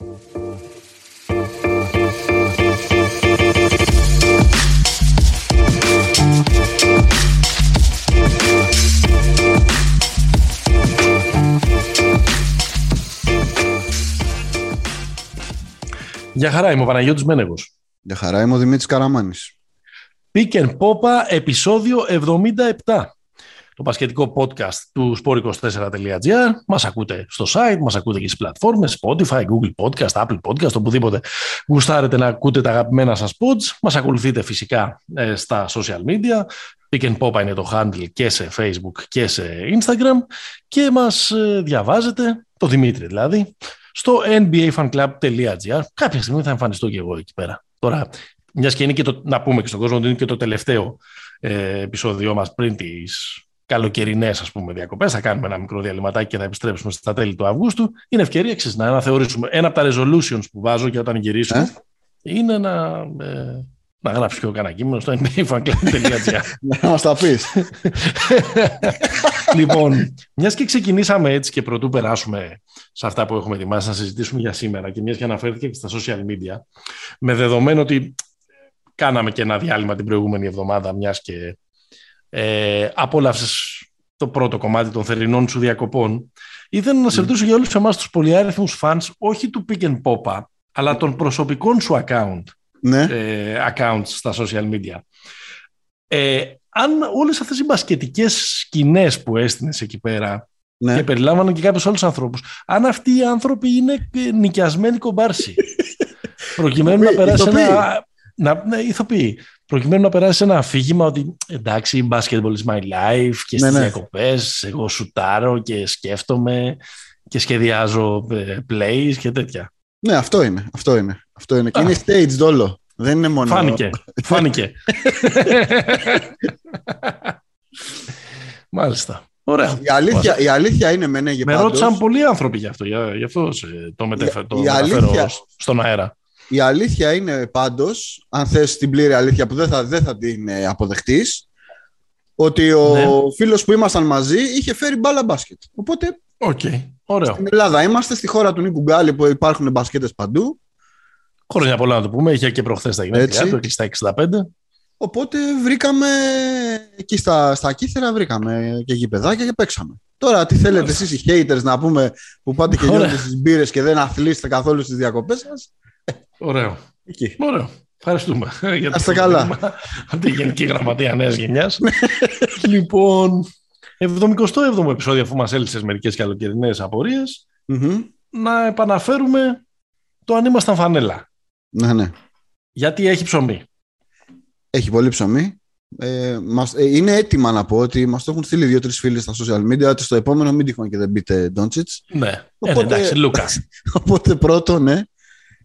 Γεια χαρά, είμαι ο Παναγιώτης Μένεγος. Γεια χαρά, είμαι ο Δημήτρης Καραμάνης. Pick and Popa, επεισόδιο 77. Το πασχετικό podcast του sport24.gr. Μας ακούτε στο site, μας ακούτε και στις πλατφόρμες, Spotify, Google Podcast, Apple Podcast, οπουδήποτε γουστάρετε να ακούτε τα αγαπημένα σας pods. Μας ακολουθείτε φυσικά ε, στα social media. Pick and Popa είναι το handle και σε Facebook και σε Instagram. Και μας ε, διαβάζετε, το Δημήτρη δηλαδή, στο nbafanclub.gr. Κάποια στιγμή θα εμφανιστώ και εγώ εκεί πέρα. Τώρα, μιας και είναι και το, να πούμε και στον κόσμο ότι είναι και το τελευταίο ε, επεισόδιό μας πριν τις καλοκαιρινές ας πούμε διακοπές, θα κάνουμε ένα μικρό διαλυματάκι και θα επιστρέψουμε στα τέλη του Αυγούστου, είναι ευκαιρία εξής, να αναθεωρήσουμε. Ένα από τα resolutions που βάζω και όταν γυρίσω ε; είναι να, ε, να γράψεις και κανένα κείμενο στο nbafanclub.gr. Να μας τα πεις. λοιπόν, μιας και ξεκινήσαμε έτσι και πρωτού περάσουμε σε αυτά που έχουμε ετοιμάσει να συζητήσουμε για σήμερα και μιας και αναφέρθηκε και στα social media, με δεδομένο ότι κάναμε και ένα διάλειμμα την προηγούμενη εβδομάδα, μιας και ε, απόλαυσες το πρώτο κομμάτι των θερινών σου διακοπών, ήθελα να σε ρωτήσω για όλους εμάς τους πολυάριθμους fans, όχι του Pick and Popa, αλλά των προσωπικών σου account, ναι. ε, accounts στα social media. Ε, αν όλες αυτές οι μπασκετικές σκηνές που έστεινες εκεί πέρα ναι. και περιλάμβαναν και κάποιους άλλους ανθρώπους, αν αυτοί οι άνθρωποι είναι ε, νοικιασμένοι κομπάρσι, προκειμένου να περάσει ένα... Να, ναι, ηθοποιοί. Προκειμένου να περάσει ένα αφήγημα ότι εντάξει, basketball is my life και στις Ναι, ναι. διακοπές εγώ σουτάρω και σκέφτομαι και σχεδιάζω ε, plays και τέτοια. ναι, αυτό είναι. Αυτό είναι. Αυτό είναι. Και Α. είναι staged όλο. Δεν είναι μόνο. Φάνηκε. Φάνηκε. Μάλιστα. Ωραία. Η αλήθεια, η αλήθεια είναι με ναι, Με ρώτησαν πολλοί άνθρωποι γι' αυτό. Γι' γι' αυτό σε- το, μετέφε, Η- το η μεταφέρω αλήθεια- στον αέρα. Η αλήθεια είναι πάντως, αν θες την πλήρη αλήθεια που δεν θα, δεν θα την ε, αποδεχτείς, ότι ο Ναι. φίλος που ήμασταν μαζί είχε φέρει μπάλα μπάσκετ. Οπότε Οκ. Ωραίο. στην Ελλάδα είμαστε, στη χώρα του Νίκου Γκάλη που υπάρχουν μπασκέτες παντού. Χρόνια πολλά να το πούμε. Είχε και προχθές τα γενέθλιά Έτσι. του, εκεί στα 65. Οπότε βρήκαμε εκεί στα, στα Κύθηρα βρήκαμε και γηπεδάκια και παίξαμε. Τώρα τι θέλετε Μάλιστα. εσείς οι haters να πούμε που πάτε και Ωραία. νιώθετε στις μπύρες και δεν αθλείστε καθόλου στις διακοπές σας; Ωραίο. Εκεί. Ωραίο. Ευχαριστούμε. Για Να είστε καλά. Από τη Γενική Γραμματεία Νέας Γενιάς. λοιπόν, 77ο επεισόδιο αφού μας έλυσες μερικές καλοκαιρινές απορίες, Μμμ. να επαναφέρουμε το αν ήμασταν φανέλα. Ναι, ναι. Γιατί έχει ψωμί. Έχει πολύ ψωμί. Ε, μας, ε, είναι έτοιμα να πω ότι μας το έχουν στείλει δύο-τρεις φίλοι στα social media ότι στο επόμενο μην τυχόν και δεν μπείτε Ντόντσιτς. Ναι. Ε, Οπότε- εντάξει, Λούκας. Οπότε πρώτο, ναι.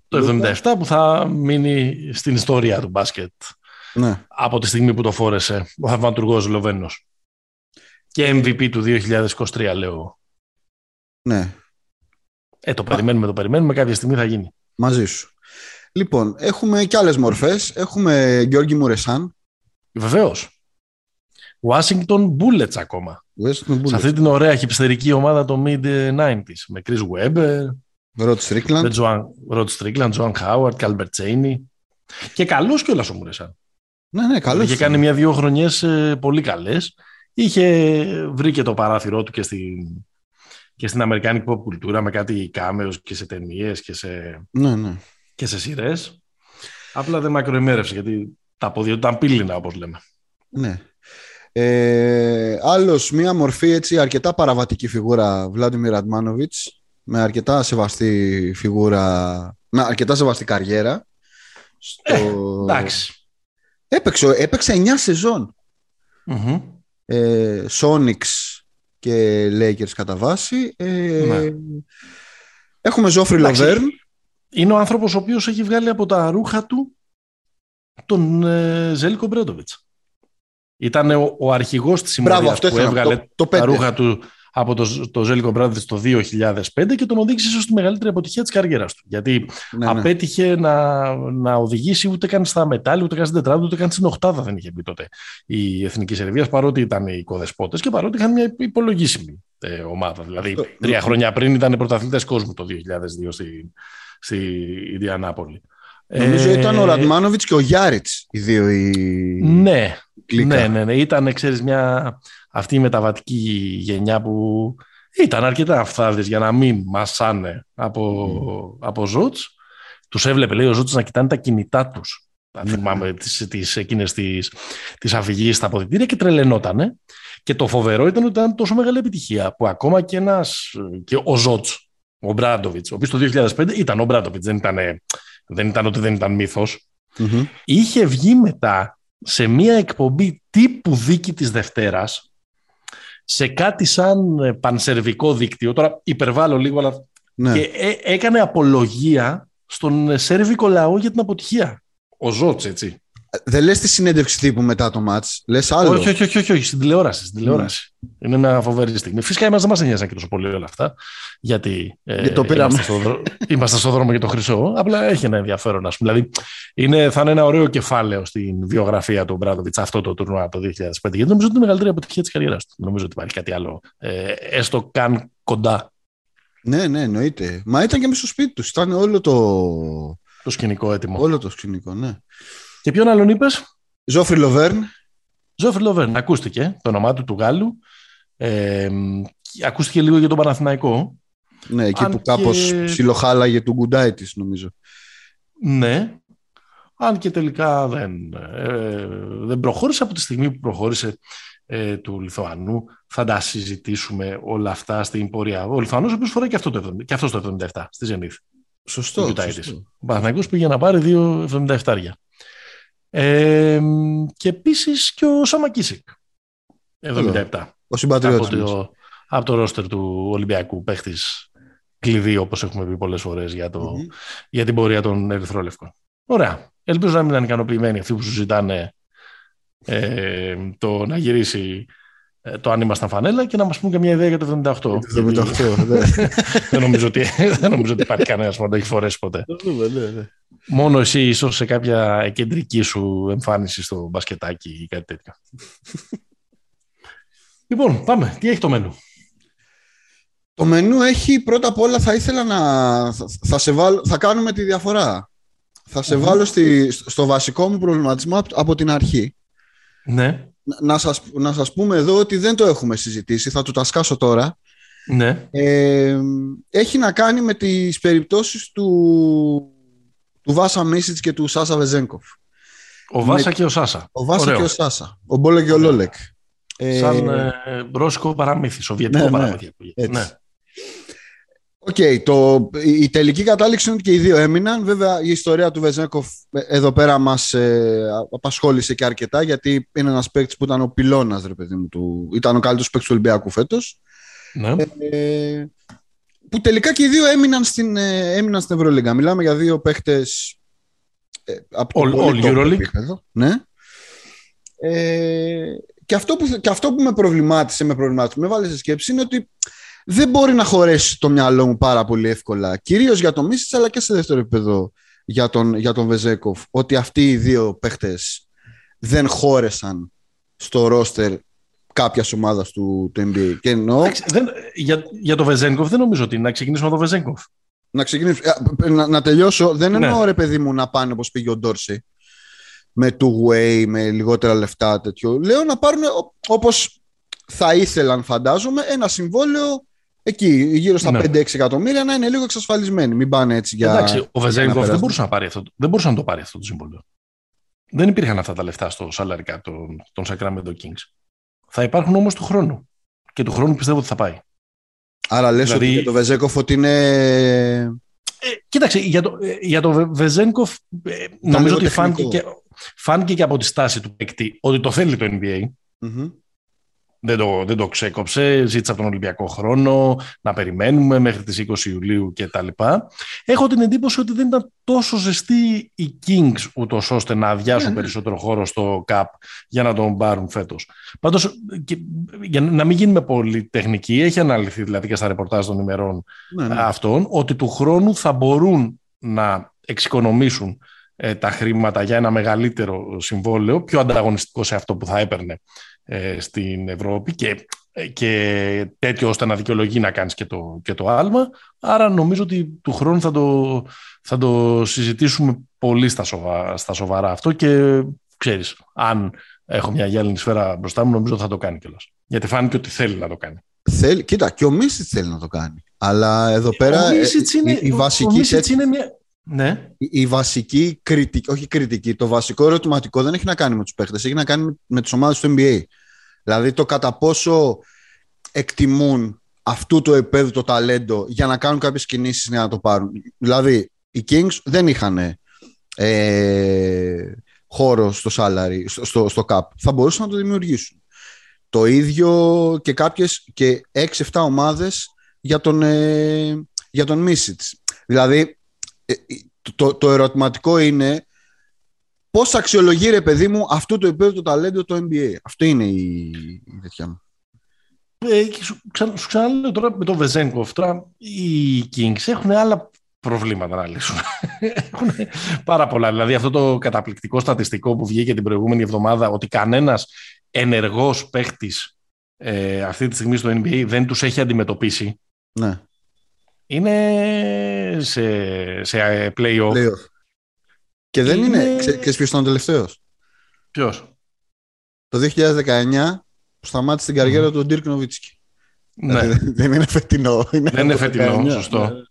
Το 77 που θα μείνει στην ιστορία του μπάσκετ ναι. από τη στιγμή που το φόρεσε ο θαυματουργός Λοβένος. Και MVP του 2023 λέω. ναι. Ε, το περιμένουμε, το περιμένουμε, κάποια στιγμή θα γίνει. Μαζί σου. Λοιπόν, έχουμε και άλλες μορφές. Έχουμε Γιώργη Μουρεσάν. Βεβαίως. Washington Bullets ακόμα. Western Bullets, Σε αυτή την ωραία χυψτερική ομάδα των mid-90s. Με Chris Webber, Rod Strickland. με Joan, Rod Strickland, John Howard, Calbert Cheney. Και καλός κιόλας ο Μουρεσάν. Ναι, ναι, καλώς. Είχε κάνει μια-δύο χρονιές ε, πολύ καλές. Είχε βρει και το παράθυρό του και στην, και στην αμερικάνικη pop κουλτούρα με κάτι κάμεος και σε ταινίες και σε, Ναι, ναι. και σε σειρές. Απλά δεν μακροημέρευσε γιατί τα πόδια του ήταν πύληνα όπως λέμε. ναι. Ε, άλλος, μία μορφή έτσι αρκετά παραβατική φιγούρα, Βλάντιμιρ Ρατμάνοβιτς, με αρκετά σεβαστή φιγούρα, με αρκετά σεβαστή καριέρα. Στο... Εντάξει. έπαιξε, έπαιξε 9 σεζόν. Μμμ. ε, Sonics και Lakers κατά βάση. Ε, Ναι. Έχουμε Ζόφρι Εντάξει. Λοβέρν. Είναι ο άνθρωπος ο οποίος έχει βγάλει από τα ρούχα του τον ε, Ζέλικο Μπρέντοβιτς. Ήταν ο, ο αρχηγός της Μπράβο, συμμορίας αυτό που ήθελα να έβγαλε πω. Το, το τα πέντε. ρούχα του από το, το Ζέλικο Μπρέντοβιτς το 2005 και τον οδήγησε ίσως στη μεγαλύτερη αποτυχία της καριέρας του. Γιατί Ναι, ναι. απέτυχε να, να οδηγήσει ούτε καν στα μετάλλια, ούτε καν στην τετράδα, ούτε καν στην οχτάδα δεν είχε μπει τότε η Εθνική Σερβίας, παρότι ήταν οι οικοδεσπότες και παρότι είχαν μια υπολογίσιμη ε, ομάδα. Δηλαδή, Αυτό. τρία χρόνια πριν ήταν πρωταθλητές κόσμου το 2002 στη, στη Ιντιανάπολη. Νομίζω Ε, ήταν ο Ραντμάνοβιτς και ο Γιάριτς οι δύο οι... Ναι, κλίκα. ναι, ναι, ναι. Ήταν, ξέρεις, μια, αυτή η μεταβατική γενιά που ήταν αρκετά αυθάδες για να μην μασάνε από, από Ζότς. Τους έβλεπε, λέει, ο Ζότς να κοιτάνε τα κινητά τους. Θα Ναι. θυμάμαι τις, τις, εκείνες τις, τις αφηγήσεις στα αποδητήρια και τρελαινότανε. Και το φοβερό ήταν ότι ήταν τόσο μεγάλη επιτυχία που ακόμα και ένας, και ο Ζότς, ο Μπράντοβιτς, ο οποίος το 2005 ήταν ο Μπράντοβιτς, δεν ήταν, δεν ήταν ότι δεν ήταν μύθος, Μμμ. είχε βγει μετά σε μία εκπομπή τύπου δίκη της Δευτέρας σε κάτι σαν ε, πανσερβικό δίκτυο, τώρα υπερβάλλω λίγο, αλλά Ναι. και έ- έκανε απολογία στον ε, σέρβικο λαό για την αποτυχία. Ο Ζώτς, έτσι. Δεν λες τη συνέντευξη τύπου μετά το μάτς, λες άλλο. Όχι, όχι, όχι, όχι, όχι, στην τηλεόραση. Στην τηλεόραση. Είναι μια φοβερή στιγμή. Φυσικά εμάς δεν μας εννοιάζαν και τόσο πολύ όλα αυτά, γιατί ε, Γιατί το πήραμε. Είμαστε, στο δρόμο, είμαστε στο δρόμο για το χρυσό. Απλά έχει ένα ενδιαφέρον, ας πούμε. Δηλαδή, είναι, θα είναι ένα ωραίο κεφάλαιο στην βιογραφία του Μπράδοβιτς αυτό το τουρνουά το 2005. Γιατί νομίζω ότι είναι η μεγαλύτερη αποτυχία της καριέρας του. Δεν Νομίζω ότι υπάρχει κάτι άλλο, ε, έστω καν κοντά Ναι, ναι, εννοείται. Μα ήταν και μέσα στο σπίτι τους. Ήταν όλο το, το σκηνικό έτοιμο. όλο το σκηνικό, ναι. Και ποιον άλλον είπες; Ζόφρι Λοβέρν. Ζόφρι Λοβέρν, ακούστηκε το όνομά του του Γάλλου. Ε, και ακούστηκε λίγο για τον Παναθηναϊκό. Ναι, εκεί Αν που κάπως και- ψιλοχάλαγε του γκουντάι της, νομίζω. Ναι. Αν και τελικά δεν, ε, δεν προχώρησε από τη στιγμή που προχώρησε ε, του Λιθουανού. Θα τα συζητήσουμε όλα αυτά στην πορεία. Ο Λιθουανός ο οποίος φοράει και αυτό το, 70 και αυτός το 77 στη Ζενήθ. Σωστό. Του σωστό. Γιουτάιτης. Ο Παναθηναϊκός πήγε να πάρει δύο 77 ε, και επίσης και ο Σαμακίσικ. 77. Ο από συμπατριώτης μας. το, από το ρόστερ του Ολυμπιακού παίχτης κλειδί, όπως έχουμε πει πολλές φορές για, το, Μμμ. για την πορεία των Ερυθρόλευκων. Ωραία. Ελπίζω να μην ήταν ικανοποιημένοι αυτοί που σου ζητάνε ε, το να γυρίσει ε, το αν ήμασταν φανέλα και να μας πούν και μια ιδέα για το 78. Το Γιατί 78, ναι. δεν, νομίζω ότι, δεν νομίζω ότι υπάρχει κανένας που να το έχει φορέσει ποτέ. Το δούμε, ναι, ναι. Μόνο εσύ ίσως σε κάποια κεντρική σου εμφάνιση στο μπασκετάκι ή κάτι τέτοιο. λοιπόν, πάμε. Τι έχει το μενού; Το μενού έχει πρώτα απ' όλα θα ήθελα να θα, θα σε βάλω, θα κάνουμε τη διαφορά. Θα σε Μμμ. βάλω στη, στο βασικό μου προβληματισμό από, από την αρχή. Ναι, Να, να, σας, να σας πούμε εδώ ότι δεν το έχουμε συζητήσει, θα του τα σκάσω τώρα. ναι. Ε, έχει να κάνει με τις περιπτώσεις του, του Βάσα Μίσιτς και του Σάσα Βεζένκοφ. Ο Βάσα και ο Σάσα. Ο Βάσα Ωραίο. και ο Σάσα. Ο Μπόλεκ και ο Ωραίο. Λόλεκ. Ε, Σαν ε, ρώσικο παραμύθι, σοβιετικό ναι, ναι. παραμύθι. Έτσι. Ναι. Οκ, το, η η τελική κατάληξη είναι ότι και οι δύο έμειναν. Βέβαια, η ιστορία του Βεζένκοφ ε, εδώ πέρα μας ε, απασχόλησε και αρκετά, γιατί είναι ένας παίκτης που ήταν ο πυλώνας, ρε παιδί μου, του, ήταν ο καλύτερος παίκτης του Ολυμπιακού φέτος. ναι. Ε, που τελικά και οι δύο έμειναν στην, ε, έμειναν στην Ευρωλίγκα. Μιλάμε για δύο παίχτες ε, από το All- πολύ all top Euroleague. επίπεδο. Ναι. Ε, και, αυτό που, και αυτό που με προβλημάτισε, με προβλημάτισε, με βάλε σε σκέψη είναι ότι δεν μπορεί να χωρέσει το μυαλό μου πάρα πολύ εύκολα. Κυρίως για τον Μίσιτς αλλά και σε δεύτερο επίπεδο για τον, για τον Βεζέκοφ. Ότι αυτοί οι δύο παίχτες δεν χώρεσαν στο ρόστερ κάποιας ομάδας του, του NBA. Και εννοώ Εντάξει, δεν, για, για το Βεζέγκοφ δεν νομίζω ότι είναι να ξεκινήσουμε από το Βεζέγκοφ. Να ξεκινήσω. Ε, Να, να τελειώσω. Δεν Ναι. εννοώ ρε παιδί μου να πάνε όπως πήγε ο Ντόρση με two way, με λιγότερα λεφτά τέτοιο. Λέω να πάρουν ό- όπως θα ήθελαν φαντάζομαι ένα συμβόλαιο εκεί γύρω στα Ναι. 5-6 εκατομμύρια να είναι λίγο εξασφαλισμένοι. Μην πάνε έτσι για... Εντάξει, ο για να Βεζέγκοφ δεν περάσουν. μπορούσε να, πάρει αυτό, δεν μπορούσε να το πάρει αυτό το σύμβολο. Δεν υπήρχαν αυτά τα λεφτά στο salary cap των, των Sacramento Kings. Θα υπάρχουν όμως του χρόνου. Και του χρόνου πιστεύω ότι θα πάει. Άρα λες Δηλαδή- ότι για το Βεζέκοφ ότι είναι... Ε, κοίταξε, για το, ε, για το Βε- Βεζένκοφ ε, νομίζω λίγο ότι φάνηκε τεχνικό. και, φάνηκε και από τη στάση του παίκτη ότι το θέλει το NBA. Μμμ. Δεν το, δεν το ξέκοψε, ζήτησε από τον Ολυμπιακό χρόνο, να περιμένουμε μέχρι τις 20 Ιουλίου κτλ. Έχω την εντύπωση ότι δεν ήταν τόσο ζεστοί οι Kings ούτως ώστε να αδειάσουν Ναι, ναι. περισσότερο χώρο στο CAP για να τον πάρουν φέτος. Πάντως, και, για να μην γίνουμε πολύ τεχνικοί, έχει αναλυθεί δηλαδή και στα ρεπορτάζ των ημερών Ναι, ναι. αυτών, ότι του χρόνου θα μπορούν να εξοικονομήσουν ε, τα χρήματα για ένα μεγαλύτερο συμβόλαιο, πιο ανταγωνιστικό σε αυτό που θα έπαιρνε ε, στην Ευρώπη και, ε, και τέτοιο ώστε να δικαιολογεί να κάνεις και το, και το άλμα. Άρα νομίζω ότι του χρόνου θα το, Θα το συζητήσουμε πολύ στα σοβαρά, στα σοβαρά αυτό και ξέρεις, αν έχω μια γυάλινη σφαίρα μπροστά μου, νομίζω θα το κάνει κιόλας. Γιατί φάνηκε ότι θέλει να το κάνει. Θέλει, κοίτα, και ο Μίσιτς θέλει να το κάνει. Αλλά εδώ πέρα ο ε, είναι, η, η βασική. Ο είναι μια... Ναι. Η, η, βασική κριτική, όχι κριτική, το βασικό ερωτηματικό δεν έχει να κάνει με τους παίχτες, έχει να κάνει με, με τις ομάδες του NBA. Δηλαδή το κατά πόσο εκτιμούν αυτού το επίπεδου το ταλέντο για να κάνουν κάποιες κινήσεις για να το πάρουν. Δηλαδή, οι Kings δεν είχαν ε, χώρο στο salary, στο, στο, στο cap. Θα μπορούσαν να το δημιουργήσουν. Το ίδιο και κάποιες και 6-7 ομάδες για τον, ε, για τον Δηλαδή, ε, το, το ερωτηματικό είναι πώς αξιολογεί ρε παιδί μου αυτό το επίπεδο το ταλέντο το NBA. Αυτό είναι η, η τέτοια μου. Ε, σου, σου ξαναλέω τώρα με τον Βεζέγκοφ, τώρα οι Kings έχουν άλλα προβλήματα να λύσουν. Έχουν πάρα πολλά. Δηλαδή αυτό το καταπληκτικό στατιστικό που βγήκε την προηγούμενη εβδομάδα ότι κανένας ενεργός παίχτης ε, αυτή τη στιγμή στο NBA δεν τους έχει αντιμετωπίσει. Ναι. Είναι σε, σε play-off. play Και δεν είναι... είναι... Ξέρεις ποιος ήταν ο τελευταίος; Ποιος; Το 2019 που σταμάτησε την καριέρα mm. του Ντύρκ Νοβίτσκι. Ναι. Δηλαδή, δεν είναι φετινό. Είναι δεν είναι φετινό, σωστό. Ναι.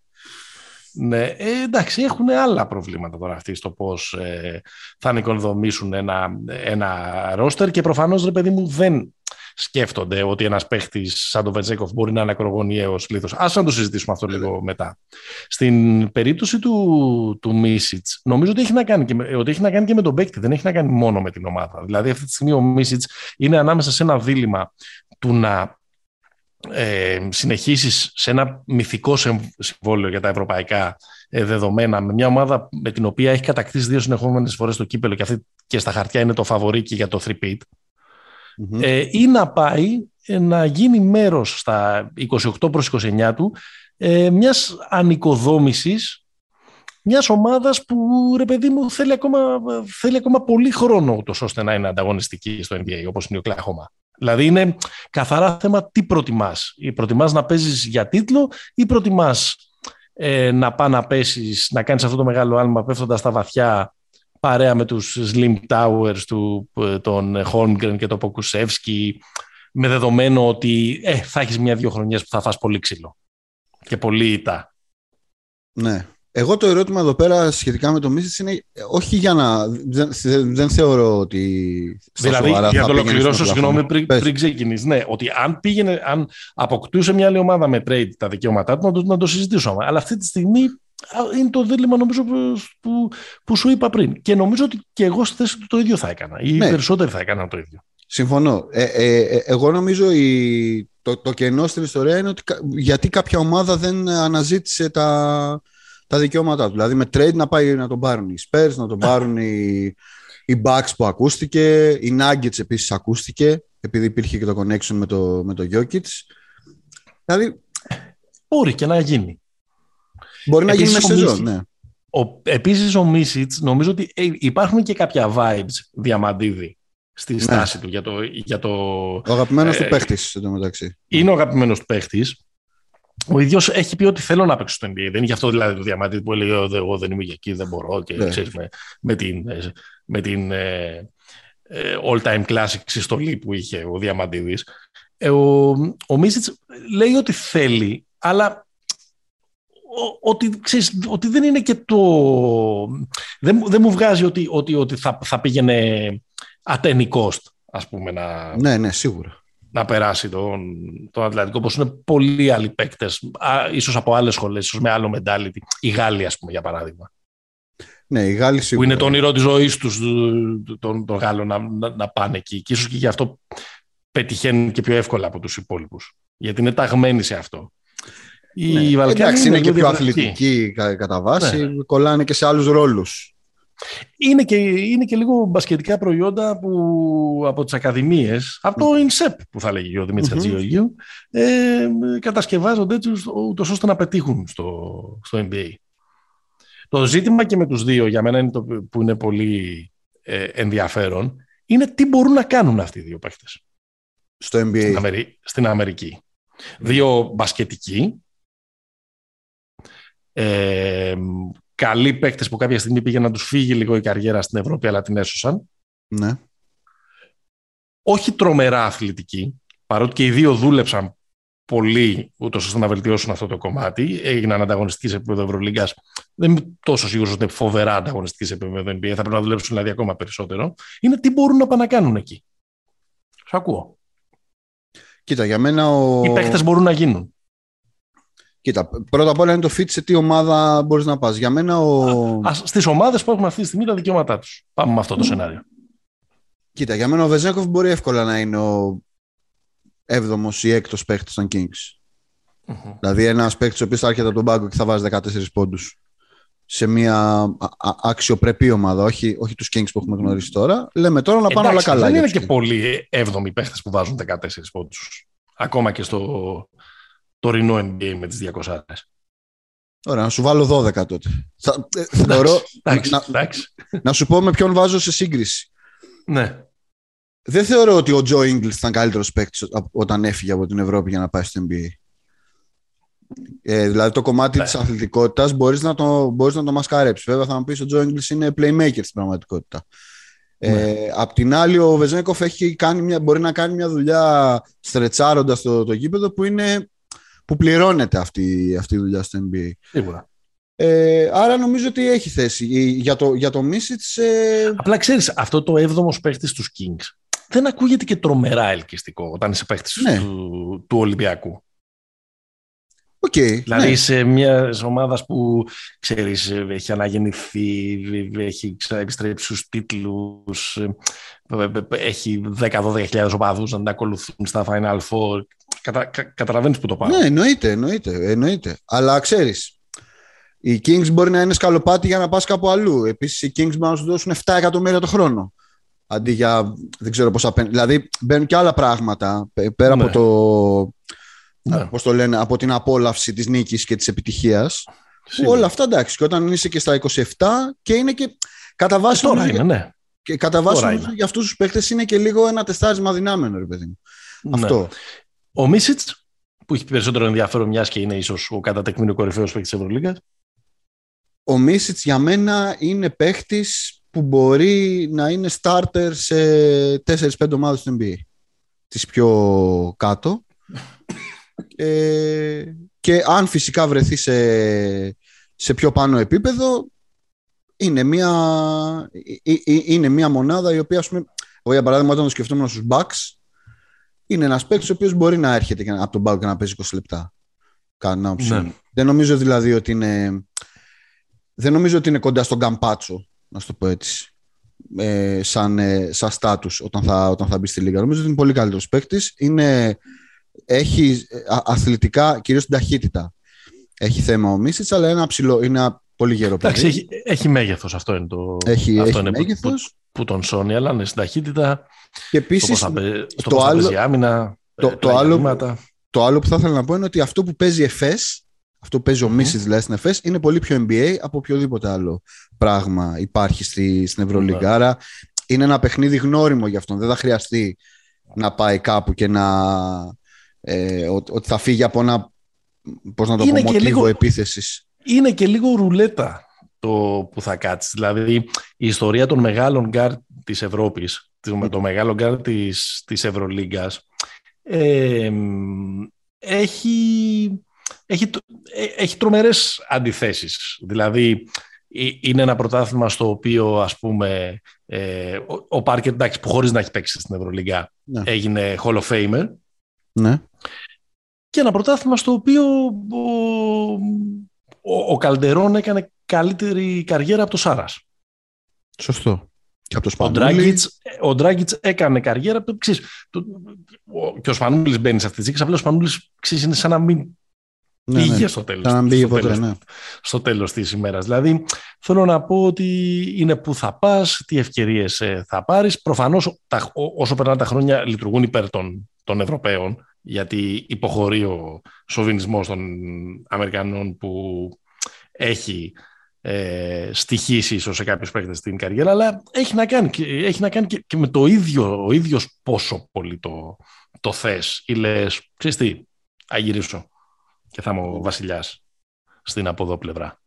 Ναι, ε, εντάξει, έχουν άλλα προβλήματα τώρα αυτοί στο πώς ε, θα νοικοδομήσουν ένα, ένα ρόστερ και προφανώς ρε παιδί μου δεν σκέφτονται ότι ένας παίχτης σαν τον Βετζέκοφ μπορεί να είναι ακρογωνιαίος λίθο. Α να το συζητήσουμε αυτό λίγο μετά. Στην περίπτωση του, του Μίσιτς, νομίζω ότι έχει, να κάνει και με, ότι έχει να κάνει και με τον παίκτη, δεν έχει να κάνει μόνο με την ομάδα. Δηλαδή, αυτή τη στιγμή ο Μίσιτς είναι ανάμεσα σε ένα δίλημα του να ε, συνεχίσεις σε ένα μυθικό συμβόλαιο για τα ευρωπαϊκά ε, δεδομένα με μια ομάδα με την οποία έχει κατακτήσει δύο συνεχόμενες φορές το κύπελο και, αυτή, και στα χαρτιά είναι το φαβορίκι για το 3 ε, ή να πάει ε, να γίνει μέρος στα 28 προς 29 του ε, μιας ανοικοδόμησης μιας ομάδας που ρε παιδί μου θέλει ακόμα, θέλει ακόμα πολύ χρόνο ούτως ώστε να είναι ανταγωνιστική στο NBA, όπως είναι ο Κλάχωμα. Δηλαδή είναι καθαρά θέμα τι προτιμάς. Ή προτιμάς να παίζεις για τίτλο ή προτιμάς ε, να πάει να πέσεις, να κάνεις αυτό το μεγάλο άλμα πέφτοντας στα βαθιά παρέα με τους Slim Towers του, ε, τον Holmgren και τον Ποκουσεύσκι με δεδομένο ότι ε, θα έχεις μια-δυο χρονιές που θα φας πολύ ξύλο και πολύ ητά. Ναι. Εγώ το ερώτημα εδώ πέρα σχετικά με το Μίσης είναι όχι για να. Δεν, δεν θεωρώ ότι. Δηλαδή, για να το ολοκληρώσω, συγγνώμη, πριν, πριν ξεκινήσεις. Ναι, ότι αν πήγαινε, αν αποκτούσε μια άλλη ομάδα με trade τα δικαιώματά του, να το, να το συζητήσουμε. Αλλά αυτή τη στιγμή είναι το δίλημα νομίζω που, που, σου είπα πριν. Και νομίζω ότι και εγώ στη θέση του το ίδιο θα έκανα. Ή ναι. οι περισσότεροι θα έκαναν το ίδιο. Συμφωνώ. Ε, ε, ε, εγώ νομίζω η, το, το κενό στην ιστορία είναι ότι γιατί κάποια ομάδα δεν αναζήτησε τα, τα δικαιώματά τους. Δηλαδή με trade να πάει να τον πάρουν οι Spurs, να τον πάρουν οι, οι Bucks που ακούστηκε, οι Nuggets επίσης ακούστηκε, επειδή υπήρχε και το connection με το, με το Jokic. Δηλαδή... Μπορεί και να γίνει. Μπορεί να γίνει μες σεζόν, ναι. Ο, επίσης ο Μίσιτς νομίζω ότι ε, υπάρχουν και κάποια vibes διαμαντίδη στη ναι. στάση του για το, για το... Ο αγαπημένος ε, του παίχτης, μεταξύ. Είναι ο αγαπημένος του παίχτης ο ίδιος έχει πει ότι θέλω να παίξω στο NBA. Δεν είναι γι' αυτό δηλαδή το διαμάτι που έλεγε Εγώ δεν είμαι για εκεί, δεν μπορώ. Και ναι. ξέρεις, με, με την, με την ε, ε, all-time classic συστολή που είχε ο Διαμαντίδης. Ε, ο, ο Μίσιτς λέει ότι θέλει, αλλά ότι, ξέρεις, ότι δεν είναι και το... Δεν, δεν μου βγάζει ότι, ότι, ότι θα, θα πήγαινε ατενικόστ, ας πούμε. Να... Ναι, ναι, σίγουρα να περάσει τον, τον Ατλαντικό, όπως είναι πολλοί άλλοι παίκτες, ίσως από άλλες σχολές, ίσως με άλλο mentality. Οι Γάλλοι, ας πούμε, για παράδειγμα. Ναι, οι Γάλλοι σίγουρα. Που είναι το όνειρο της ζωής τους, των, των Γάλλων, να, να, να, πάνε εκεί. Και ίσως και γι' αυτό πετυχαίνουν και πιο εύκολα από τους υπόλοιπους. Γιατί είναι ταγμένοι σε αυτό. Οι ναι. Εντάξει, είναι, είναι και πιο αθλητικοί κατά βάση, ναι. κολλάνε και σε άλλους ρόλους. Είναι και, είναι και λίγο μπασκετικά προϊόντα που από τις ακαδημίες, από το INSEP που θα λέγει ο Δημήτρης mm-hmm. ε, κατασκευάζονται έτσι ούτως ώστε να πετύχουν στο, στο NBA. Το ζήτημα και με τους δύο, για μένα είναι το που είναι πολύ ε, ενδιαφέρον, είναι τι μπορούν να κάνουν αυτοί οι δύο παίχτες. Στο NBA. Στην, Αμερική. Δύο μπασκετικοί, ε, καλοί παίκτες που κάποια στιγμή πήγε να τους φύγει λίγο η καριέρα στην Ευρώπη, αλλά την έσωσαν. Ναι. Όχι τρομερά αθλητικοί, παρότι και οι δύο δούλεψαν πολύ ούτως ώστε να βελτιώσουν αυτό το κομμάτι. Έγιναν ανταγωνιστικοί σε επίπεδο Ευρωλίγκας. Δεν είμαι τόσο σίγουρος ότι είναι φοβερά ανταγωνιστικοί σε επίπεδο NBA. Θα πρέπει να δουλέψουν δηλαδή ακόμα περισσότερο. Είναι τι μπορούν να πάνε να κάνουν εκεί. Σου ακούω. Κοίτα, για μένα ο... Οι παίχτε μπορούν να γίνουν. Κοίτα, πρώτα απ' όλα είναι το fit σε τι ομάδα μπορείς να πας. Για μένα ο. Στις ομάδες που έχουν αυτή τη στιγμή τα δικαιώματά τους. Πάμε με αυτό το σενάριο. Κοίτα, για μένα ο Βεζέκοφ μπορεί εύκολα να είναι ο έβδομος ή έκτος παίχτη των Kings. Mm-hmm. Δηλαδή ένας παίχτη ο οποίος θα έρχεται από τον πάγκο και θα βάζει 14 πόντους σε μια αξιοπρεπή ομάδα, όχι, όχι τους Kings που έχουμε γνωρίσει τώρα. Λέμε τώρα να πάνε όλα καλά. Δεν είναι και πολλοί έβδομοι παίχτε που βάζουν 14 πόντους. Ακόμα και στο τωρινό NBA με τις 200 Ωραία, να σου βάλω 12 τότε. Θα, ε, θεωρώ, να, να σου πω με ποιον βάζω σε σύγκριση. Ναι. Δεν θεωρώ ότι ο Τζο Ίγκλς ήταν καλύτερος παίκτης όταν έφυγε από την Ευρώπη για να πάει στο NBA. Ε, δηλαδή το κομμάτι ναι. της αθλητικότητας μπορείς να το, μπορείς να το μασκαρέψεις. Βέβαια θα μου πεις ο Τζο Ίγκλς είναι playmaker στην πραγματικότητα. Ε, ναι. Ε, απ' την άλλη ο Βεζένικοφ έχει κάνει μια, μπορεί να κάνει μια δουλειά στρετσάροντας το, το γήπεδο που, είναι, που πληρώνεται αυτή, αυτή η δουλειά στο NBA. Σίγουρα. Ε, άρα νομίζω ότι έχει θέση. Για το, για το Μίσιτς... Ε... Απλά ξέρεις, αυτό το έβδομος παίχτης στους Kings δεν ακούγεται και τρομερά ελκυστικό όταν είσαι παίχτης ναι. του, του Ολυμπιακού. Okay, δηλαδή ναι. σε μιας ομάδας που ξέρεις, έχει αναγεννηθεί, έχει επιστρέψει στους τίτλους, έχει 10-12 οπαδούς να τα ακολουθούν στα Final Four. Κατα, κα, καταλαβαίνεις που το πάω. Ναι, εννοείται, εννοείται, εννοείται. Αλλά ξέρεις, οι Kings μπορεί να είναι σκαλοπάτι για να πας κάπου αλλού. Επίσης οι Kings μπορεί να σου δώσουν 7 εκατομμύρια το χρόνο. Αντί για δεν ξέρω πόσα Δηλαδή μπαίνουν και άλλα πράγματα πέρα από ναι. το ναι. πώς το λένε, από την απόλαυση της νίκης και της επιτυχίας. Όλα αυτά εντάξει. Και όταν είσαι και στα 27 και είναι και κατά βάση. Τώρα είναι, ναι. Και κατά βάση για αυτούς τους παίχτε είναι και λίγο ένα τεστάρισμα δυνάμενο, ρε παιδί μου. Ναι. Αυτό. Ο Μίσιτς, που έχει περισσότερο ενδιαφέρον, μιας και είναι ίσως ο κατά τεκμήνιο κορυφαίος παίκτης της Ευρωλίγα. Ο Μίσιτς για μένα είναι παίχτη που μπορεί να είναι starter σε 4-5 ομάδες του NBA. Τις πιο κάτω. Ε, και αν φυσικά βρεθεί σε, σε πιο πάνω επίπεδο, είναι μια, ε, ε, είναι μια μονάδα η οποία, ας πούμε, εγώ για παράδειγμα, όταν το σκεφτόμουν στους Bucks, είναι ένας παίκτης ο οποίος μπορεί να έρχεται από τον Bucks και να παίζει 20 λεπτά. Ναι. Δεν νομίζω δηλαδή ότι είναι. Δεν νομίζω ότι είναι κοντά στον Καμπάτσο, να σου το πω έτσι. Ε, σαν, ε, σαν στάτους όταν θα, όταν θα μπει στη Λίγα. Νομίζω ότι είναι πολύ καλύτερος παίκτης. Είναι έχει αθλητικά, κυρίως στην ταχύτητα. Έχει θέμα ο Μίσιτς, αλλά είναι, ψηλό, είναι ένα πολύ γερό παιδί. έχει, έχει μέγεθος, αυτό είναι το έχει, αυτό έχει είναι μέγεθος. Που, που, τον σώνει, αλλά είναι στην ταχύτητα, και επίσης, στο το, το άλλο, άμυνα, το, ε, το, άλλο, το άλλο που θα ήθελα να πω είναι ότι αυτό που παίζει εφές, αυτό που παίζει ο Μίσιτς δηλαδή στην εφές, είναι πολύ πιο NBA από οποιοδήποτε άλλο πράγμα υπάρχει στη, στην Ευρωλίγκα. Ναι. Άρα είναι ένα παιχνίδι γνώριμο για αυτόν. Δεν θα χρειαστεί να πάει κάπου και να ε, ότι θα φύγει από ένα πώς να το είναι πω, μοτίβο λίγο, επίθεσης. Είναι και λίγο ρουλέτα το που θα κάτσεις. Δηλαδή η ιστορία των μεγάλων γκάρ της Ευρώπης, με το μεγάλο γκάρ της, της Ευρωλίγκας, ε, έχει, έχει, ε, έχει τρομερές αντιθέσεις. Δηλαδή είναι ένα πρωτάθλημα στο οποίο ας πούμε ε, ο, ο Πάρκετ εντάξει, που χωρίς να έχει παίξει στην Ευρωλίγκα ναι. έγινε Hall of Famer ναι. Και ένα πρωτάθλημα στο οποίο ο, ο, ο Καλντερών έκανε καλύτερη καριέρα από το Σάρας. Σωστό. Και, από το ο, Ντράγκητς, ο Ντράγκητς έκανε καριέρα από το ξέρεις, το, ο, και ο Σπανούλης μπαίνει σε αυτή τη ζήτηση, απλά ο Σπανούλης ξέρεις, είναι σαν να μην ναι, πήγε ναι. στο τέλος, στο, ποτέ, τέλος, ναι. στο τέλος της ημέρας. Δηλαδή θέλω να πω ότι είναι που θα πας, τι ευκαιρίες ε, θα πάρεις. Προφανώς τα, όσο περνάνε τα χρόνια λειτουργούν υπέρ των, των Ευρωπαίων γιατί υποχωρεί ο σοβινισμός των Αμερικανών που έχει ε, στοιχήσει ίσως σε κάποιους παίκτες στην καριέρα, αλλά έχει να κάνει, έχει να κάνει και, με το ίδιο, ο ίδιος πόσο πολύ το, το θες ή λες, ξέρεις τι, αγυρίσω και θα είμαι ο βασιλιάς στην από εδώ πλευρά.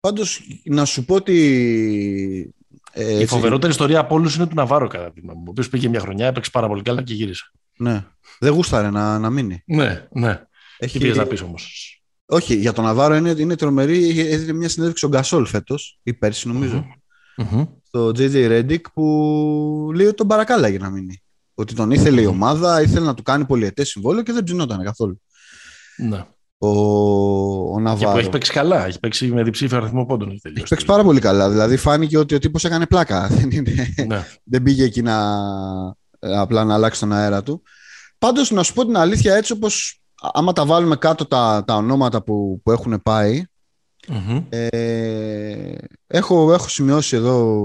Πάντως, να σου πω ότι... Ε, η φοβερότερη ιστορία από όλους είναι του Ναβάρο, κατά τη γνώμη μου. Ο οποίος πήγε μια χρονιά, έπαιξε πάρα πολύ καλά και γύρισε. Ναι. Δεν γούσταρε να, να μείνει. Ναι, ναι. Έχει πει να πεις όμως. Όχι, για τον Ναβάρο είναι, είναι τρομερή. Έδινε μια συνέντευξη ο Γκασόλ φέτος, ή πέρσι νομίζω, mm-hmm. στο JJ Reddick, που λέει ότι τον παρακάλαγε να μείνει. Ότι τον ήθελε η ομάδα, ήθελε να του κάνει πολυετέ συμβόλαιο και δεν ψινόταν καθόλου. Ναι. Ο, ο Ναβάρο. Και που έχει παίξει καλά, έχει παίξει με διψήφιο αριθμό πόντων. Έχει, έχει παίξει πάρα πολύ καλά. Δηλαδή φάνηκε ότι ο τύπος έκανε πλάκα. ναι. δεν πήγε εκεί να, απλά να αλλάξει τον αέρα του. Πάντως να σου πω την αλήθεια έτσι όπως άμα τα βάλουμε κάτω τα, τα ονόματα που, που έχουν ε, έχω, έχω σημειώσει εδώ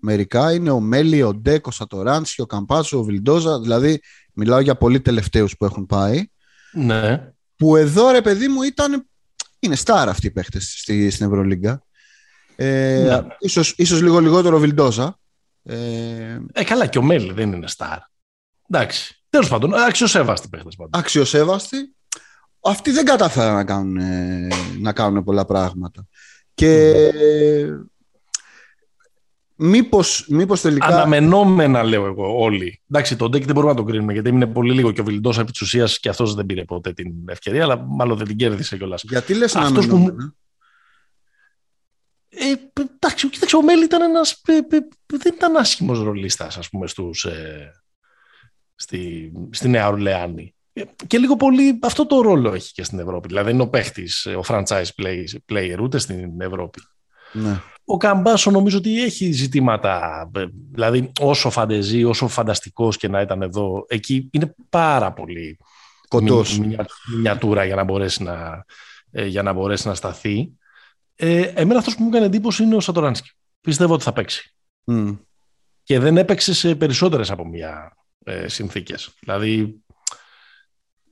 μερικά είναι ο Μέλι, ο Ντέκο, ο Σατοράντσι, ο Καμπάτσο, ο Βιλντόζα δηλαδή μιλάω για πολύ τελευταίους που έχουν πάει ναι. που εδώ ρε παιδί μου ήταν είναι στάρα αυτοί οι παίχτες στη, στην Ευρωλίγκα ε, ναι. ίσως, ίσως λίγο λιγότερο ο Βιλντόζα ε, ε, καλά και ο Μέλι δεν είναι στάρ εντάξει Τέλος πάντων, αξιοσέβαστοι παίχτες. Αξιοσέβαστοι. Αυτοί δεν κατάφεραν να κάνουν, να κάνουν πολλά πράγματα. Και mm. μήπως, μήπως τελικά... Αναμενόμενα λέω εγώ όλοι. Εντάξει, τον Ντέκ δεν μπορούμε να τον κρίνουμε γιατί είναι πολύ λίγο και ο Βιλντός επί της ουσίας και αυτός δεν πήρε ποτέ την ευκαιρία, αλλά μάλλον δεν την κέρδισε κιόλας. Γιατί λες αναμενόμενα; Που... Ε, εντάξει, κοίταξε, ο Μέλη ήταν ένας, δεν ήταν άσχημος ρολίστας, ας πούμε, στους, ε, στη, στη Νέα Ορλεάνη. Και λίγο πολύ αυτό το ρόλο έχει και στην Ευρώπη. Δηλαδή είναι ο παίχτης, ο franchise player ούτε στην Ευρώπη. Ναι. Ο Καμπάσο νομίζω ότι έχει ζητήματα. Δηλαδή όσο φαντεζή, όσο φανταστικός και να ήταν εδώ, εκεί είναι πάρα πολύ κοντός. μινιατούρα για να μπορέσει να, ε, για να, μπορέσει να σταθεί. Ε, εμένα αυτός που μου έκανε εντύπωση είναι ο Σατοράνσκι. Πιστεύω ότι θα παίξει. Mm. Και δεν έπαιξε σε περισσότερες από μία ε, συνθήκες. Δηλαδή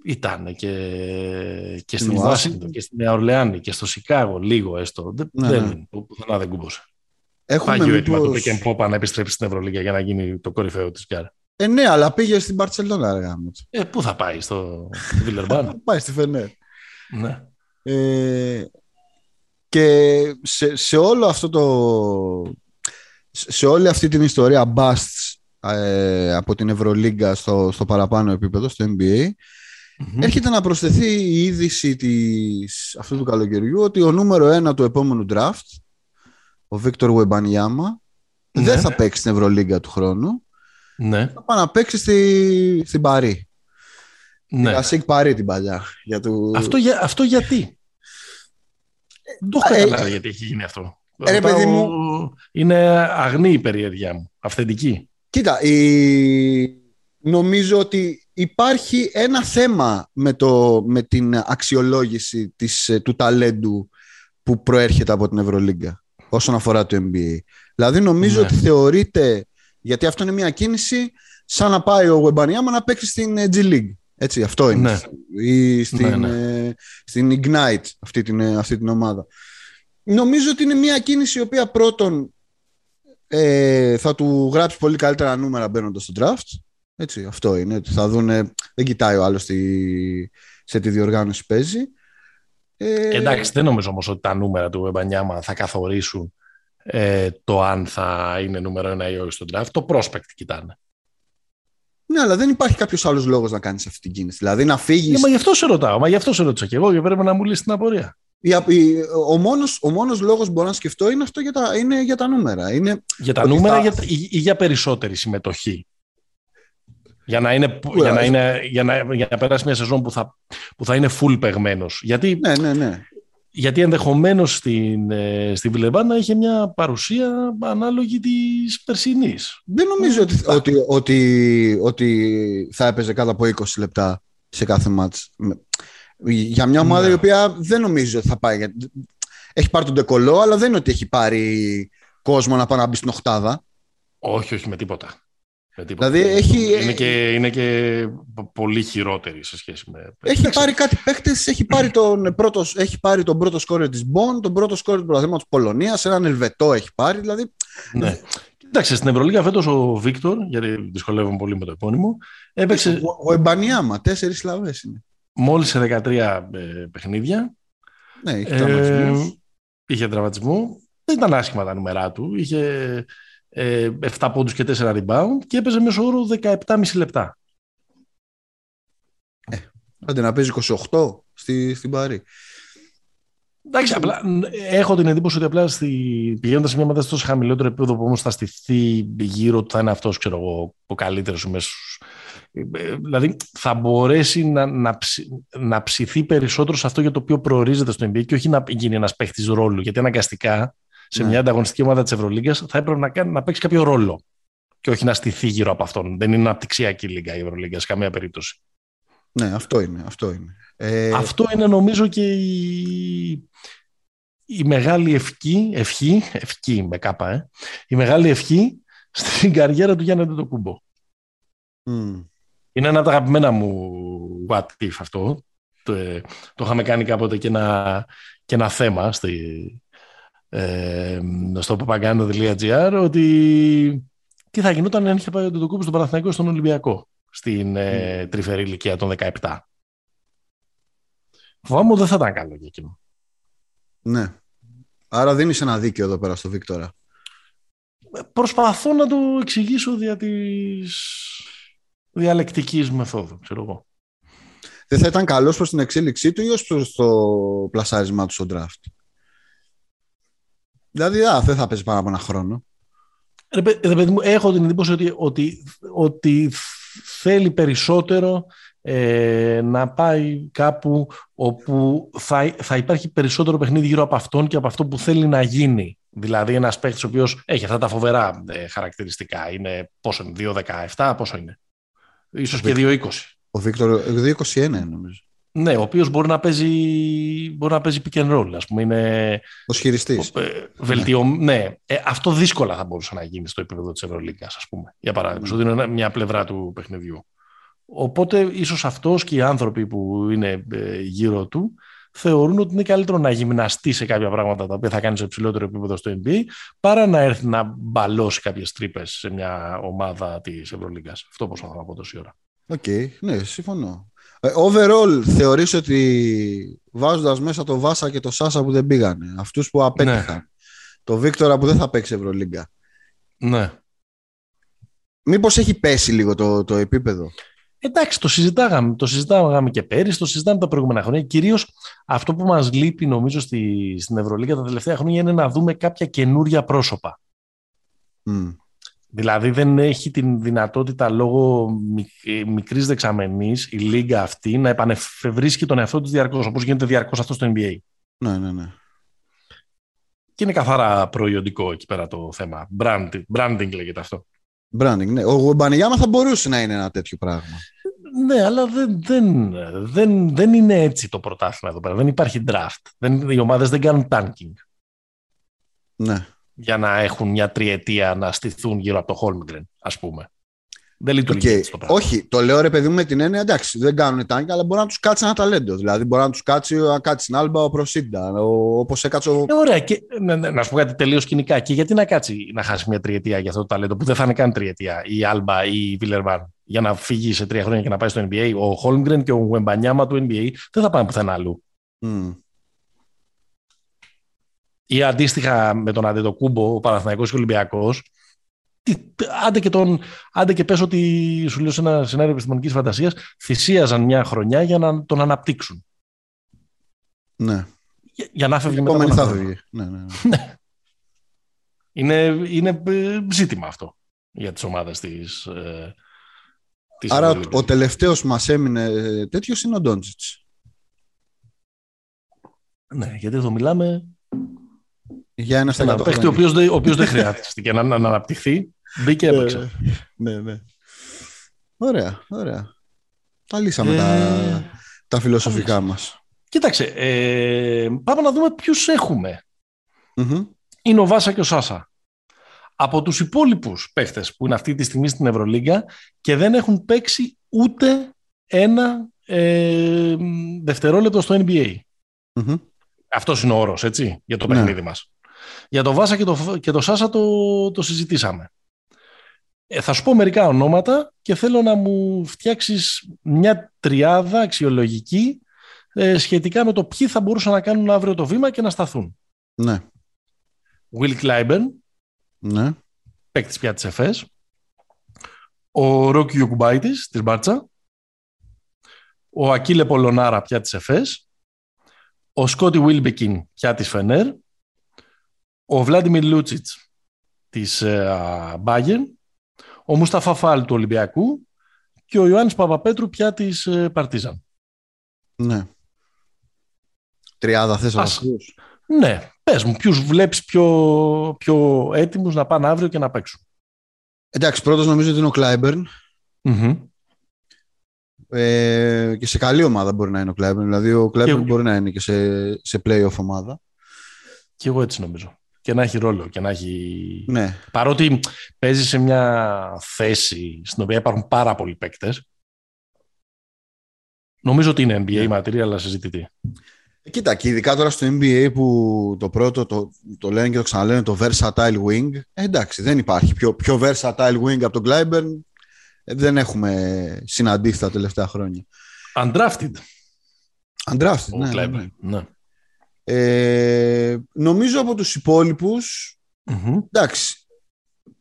ήταν και, και στην Ουάσιγκτον και στην Νέα Ορλεάνη και στο Σικάγο λίγο έστω. Ναι, δεν, ναι. Πουθενά δεν κούμπωσε. Έχουμε Πάγιο έτοιμο του Πεκεν Πόπα να επιστρέψει στην Ευρωλίγια για να γίνει το κορυφαίο της Γκάρα. Ε, ναι, αλλά πήγε στην Παρσελόνα, αργά μου. Ε, πού θα πάει, στο Βιλερμπάν; πάει στη Φενέρ. Ναι. Ε, και σε, σε όλο αυτό το σε όλη αυτή την ιστορία busts ε, από την Ευρωλίγκα στο, στο παραπάνω επίπεδο, στο NBA, έρχεται να προσθεθεί η είδηση της, αυτού του καλοκαιριού ότι ο νούμερο ένα του επόμενου draft, ο Βίκτορ Βεμπανιάμα, ναι. δεν θα παίξει στην Ευρωλίγκα του χρόνου. Ναι. Θα πάει να παίξει στη, στην Παρή. Ναι. Την Ασίκ Παρή την παλιά. Για του... αυτό, για, αυτό γιατί; Δεν το έχω ε, καταλάβει γιατί έχει γίνει αυτό. Ε, παιδί μου... Είναι αγνή η περιέργειά μου. Αυθεντική. Κοίτα, νομίζω ότι υπάρχει ένα θέμα με, το, με την αξιολόγηση της, ε, του ταλέντου που προέρχεται από την Ευρωλίγκα όσον αφορά το NBA. Δηλαδή νομίζω ναι. ότι θεωρείται, γιατί αυτό είναι μια κίνηση σαν να πάει ο Γουεμπανιάμα να παίξει στην ε, G League. Έτσι, αυτό είναι. Ναι. Ή στην, ναι, ε, στην Ignite αυτή την, αυτή την ομάδα. Νομίζω ότι είναι μια κίνηση η οποία πρώτον ε, θα του γράψει πολύ καλύτερα νούμερα μπαίνοντας στο draft. Έτσι, αυτό είναι. Θα δούνε, δεν κοιτάει ο άλλος σε τι διοργάνωση παίζει. Ε, Εντάξει, δεν νομίζω όμως ότι τα νούμερα του Εμπανιάμα θα καθορίσουν ε, το αν θα είναι νούμερο ένα ή όχι στο draft. Το prospect κοιτάνε. Ναι, αλλά δεν υπάρχει κάποιος άλλος λόγος να κάνεις αυτή την κίνηση. Δηλαδή να φύγει. Ναι, μα γι' αυτό σε ρωτάω. Μα γι' αυτό σε ρωτήσα και εγώ και πρέπει να μου λύσει την απορία ο μόνος, ο μόνος λόγος που μπορώ να σκεφτώ είναι αυτό για τα, είναι για τα νούμερα. Είναι για τα νούμερα θα... ή, για περισσότερη συμμετοχή. Για να, είναι, για, να είναι, για, να, για να περάσει μια σεζόν που θα, που θα είναι full παιγμένος. Γιατί, ναι, ναι, ναι. Γιατί ενδεχομένως στην, ε, στη Βιλεβάνα είχε μια παρουσία ανάλογη της περσινής. Δεν νομίζω ότι, ότι, ότι, ότι θα έπαιζε κάτω από 20 λεπτά σε κάθε μάτς. Για μια ομάδα ναι. η οποία δεν νομίζω ότι θα πάει. Έχει πάρει τον Ντεκολό, αλλά δεν είναι ότι έχει πάρει κόσμο να πάει να μπει στην Οχτάδα. Όχι, όχι με τίποτα. Με τίποτα. Δηλαδή έχει... είναι, και, είναι και πολύ χειρότερη σε σχέση με. Έχει πάρει κάτι παίχτε, έχει, πάρει τον πρώτος, έχει πάρει τον πρώτο σκόρε της Μπον, τον πρώτο σκόρε του πρωταθλήματος Πολωνίας, έναν Ελβετό έχει πάρει. Δηλαδή... Ναι. Εντάξει, στην Ευρωλίγα φέτος ο Βίκτορ, γιατί δυσκολεύομαι πολύ με το επώνυμο, έπαιξε. Ο, ο Εμπανιάμα, τέσσερις Σλαβές είναι μόλις σε 13 ε, παιχνίδια. Ναι, έχει ε, είχε τραυματισμό. Δεν ήταν άσχημα τα νούμερά του. Είχε ε, 7 πόντους και 4 rebound και έπαιζε μέσω όρο 17,5 λεπτά. Ε, άντε να παίζει 28 στη, στην Παρή. Εντάξει, απλά έχω την εντύπωση ότι απλά στη, πηγαίνοντας σε μια ομάδα τόσο χαμηλότερο επίπεδο που όμως θα στηθεί γύρω του, θα είναι αυτός ο καλύτερος μέσος. Ε, δηλαδή θα μπορέσει να, να, να ψηθεί περισσότερο σε αυτό για το οποίο προορίζεται στο NBA και όχι να γίνει ένας παίχτης ρόλου. Γιατί αναγκαστικά σε ναι. μια ανταγωνιστική ομάδα της Ευρωλίγκας θα έπρεπε να, κάνει, να παίξει κάποιο ρόλο. Και όχι να στηθεί γύρω από αυτόν. Δεν είναι αναπτυξιακή λίγα η Ευρωλίγκα σε καμία περίπτωση. Ναι, αυτό είναι. Αυτό είναι. Ε... Αυτό είναι νομίζω και η, η μεγάλη ευχή, ευχή, ευχή με κάπα, ε, η μεγάλη ευχή στην καριέρα του Γιάννη Αντετοκούμπο. Mm. Είναι ένα από τα αγαπημένα μου what if αυτό. Το, ε, το είχαμε κάνει κάποτε και ένα, και ένα θέμα στη, ε, στο papaganda.gr ότι τι θα γινόταν αν είχε πάει το κούμπο στον Παναθηναϊκό στον Ολυμπιακό στην ε, τρυφερή ηλικία των 17. Φοβάμαι δεν θα ήταν καλό για εκείνο. Ναι. Άρα δίνεις ένα δίκαιο εδώ πέρα στο Βίκτορα. Προσπαθώ να το εξηγήσω δια της διαλεκτικής μεθόδου, ξέρω εγώ. Δεν θα ήταν καλός προς την εξέλιξή του ή ως προς το πλασάρισμά του στο draft; Δηλαδή, α, δεν θα παίζει πάρα από ένα χρόνο. Ρε, παιδί μου, έχω την εντύπωση ότι, ότι, ότι θέλει περισσότερο ε, να πάει κάπου όπου θα, θα υπάρχει περισσότερο παιχνίδι γύρω από αυτόν και από αυτό που θέλει να γίνει. Δηλαδή ένας παίχτη ο οποίος έχει αυτά τα φοβερά ε, χαρακτηριστικά. Είναι πόσο είναι, 2-17, πόσο είναι; Ίσως και 2-20. Ο Βίκτορ 2-21 νομίζω. Ναι, ο οποίος μπορεί να παίζει, μπορεί να παίζει pick and roll, ας πούμε. Είναι, ο χειριστής. Βελτιω... Ναι. ναι. Ε, αυτό δύσκολα θα μπορούσε να γίνει στο επίπεδο της Ευρωλίγκας, ας πούμε. Για παράδειγμα, mm. είναι μια πλευρά του παιχνιδιού. Οπότε, ίσως αυτός και οι άνθρωποι που είναι ε, γύρω του θεωρούν ότι είναι καλύτερο να γυμναστεί σε κάποια πράγματα τα οποία θα κάνει σε υψηλότερο επίπεδο στο NBA παρά να έρθει να μπαλώσει κάποιες τρύπες σε μια ομάδα της Ευρωλίγκας. Αυτό προσπαθώ να πω τόση ώρα. Οκ, okay, ναι, συμφωνώ. Ε, overall, θεωρείς ότι βάζοντας μέσα το Βάσα και το Σάσα που δεν πήγανε, αυτούς που απέτυχαν, ναι. το Βίκτορα που δεν θα παίξει Ευρωλίγκα. Ναι. Μήπως έχει πέσει λίγο το, το επίπεδο; Εντάξει, το συζητάγαμε, το συζητάγαμε και πέρυσι, το συζητάμε τα προηγούμενα χρόνια. Κυρίως αυτό που μας λείπει, νομίζω, στη, στην Ευρωλίγκα τα τελευταία χρόνια είναι να δούμε κάποια καινούρια πρόσωπα. Mm. Δηλαδή δεν έχει την δυνατότητα λόγω ε, μικρής δεξαμενής η λίγα αυτή να επανεφευρίσκει τον εαυτό της διαρκώς, όπως γίνεται διαρκώς αυτό στο NBA. Ναι, ναι, ναι. Και είναι καθαρά προϊόντικο εκεί πέρα το θέμα. Branding, branding λέγεται αυτό. Branding, ναι. Ο Μπανιγιάμα θα μπορούσε να είναι ένα τέτοιο πράγμα. Ναι, αλλά δεν, δεν, δεν, δεν είναι έτσι το πρωτάθλημα εδώ πέρα. Δεν υπάρχει draft. Δεν, οι ομάδες δεν κάνουν tanking. Ναι για να έχουν μια τριετία να στηθούν γύρω από το Holmgren, ας πούμε. Δεν λειτουργεί okay. το πράγμα. Όχι, το λέω ρε παιδί μου με την έννοια εντάξει, δεν κάνουν τάγκ, αλλά μπορεί να τους κάτσει ένα ταλέντο. Δηλαδή μπορεί να τους κάτσει, να κάτσει στην Άλμπα ο Προσίντα, όπως έκατσε ο. Ε, ωραία, και, να, να σου πω κάτι τελείως κοινικά. Και γιατί να κάτσει να χάσει μια τριετία για αυτό το ταλέντο που δεν θα είναι καν τριετία, η Άλμπα ή η Βιλερβάν, για να φύγει σε τρία χρόνια και να πάει στο NBA. Ο Holmgren και ο Γουεμπανιάμα του NBA δεν θα πάνε πουθενά αλλού. Mm. Ή αντίστοιχα με τον Αντετοκούμπο, ο Παναθηναϊκός και ο Ολυμπιακός, άντε και, τον, άντε και πες ότι σου λέω σε ένα σενάριο επιστημονικής φαντασίας, θυσίαζαν μια χρονιά για να τον αναπτύξουν. Ναι. Για, για να φεύγει μετά. θα φεύγει. Ναι, ναι, ναι. είναι, είναι ε, ζήτημα αυτό για τις ομάδες της, ε, της Άρα ο, ο τελευταίος που μας έμεινε ε, τέτοιος είναι ο Ντόντζιτς. Ναι, γιατί εδώ μιλάμε για ένα στα παίχτη ο οποίος, δεν χρειάζεται να, να αναπτυχθεί. Μπήκε και έπαιξε. ναι, ναι. Ωραία, ωραία. Τα λύσαμε τα, ε, τα φιλοσοφικά μας. Κοίταξε, ε, πάμε να δούμε ποιους Είναι ο Βάσα και ο Σάσα. Από τους υπόλοιπους παίχτες που είναι αυτή τη στιγμή στην Ευρωλίγκα και δεν έχουν παίξει ούτε ένα ε, δευτερόλεπτο στο NBA. mm Αυτός είναι ο όρος, έτσι, για το ναι. παιχνίδι μας. Για το Βάσα και το, και το Σάσα το, το συζητήσαμε. Ε, θα σου πω μερικά ονόματα και θέλω να μου φτιάξεις μια τριάδα αξιολογική ε, σχετικά με το ποιοι θα μπορούσαν να κάνουν αύριο το βήμα και να σταθούν. Ναι. Will Clyburn, Ναι. παίκτης πια της ΕΦΕΣ. Ο Ρόκας Γιοκουμπάιτις της Μπάρτσα. Ο Ακίλε Πολωνάρα πια της ΕΦΕΣ. Ο Σκότι Βίλμπεκιν πια της Φενέρ. Ο Βλάντιμιρ Λούτσιτς της Μπάγερν. Ο Μουσταφά Φάλ του Ολυμπιακού. Και ο Ιωάννης Παπαπέτρου πια της ε, Παρτίζαν. ναι. Τριάδα θες να Ας- αυτούς. Ναι, πες μου, ποιους βλέπεις πιο, πιο έτοιμους να πάνε αύριο και να παίξουν; Εντάξει, πρώτος νομίζω ότι είναι ο Κλάιμπερν. Μμμ. Ε, και σε καλή ομάδα μπορεί να είναι ο Κλάιμπερν. Δηλαδή ο Κλάιμπερν Και- μπορεί να είναι και σε, σε play-off ομάδα. Και εγώ έτσι νομίζω. Και να έχει ρόλο και να έχει... Ναι. Παρότι παίζει σε μια θέση στην οποία υπάρχουν πάρα πολλοί παίκτες, νομίζω ότι είναι NBA material, αλλά συζητητή. Κοίτα, και ειδικά τώρα στο NBA που το πρώτο το, το λένε και το ξαναλένε το versatile wing. Ε, εντάξει, δεν υπάρχει πιο, πιο versatile wing από τον Clyburn. Ε, δεν έχουμε συναντήσει τα τελευταία χρόνια. Undrafted, Undrafted, ο ναι, ναι, Κλάιμπερ. ναι. Ναι. Ε, νομίζω από τους υπόλοιπους, Μμμ. εντάξει,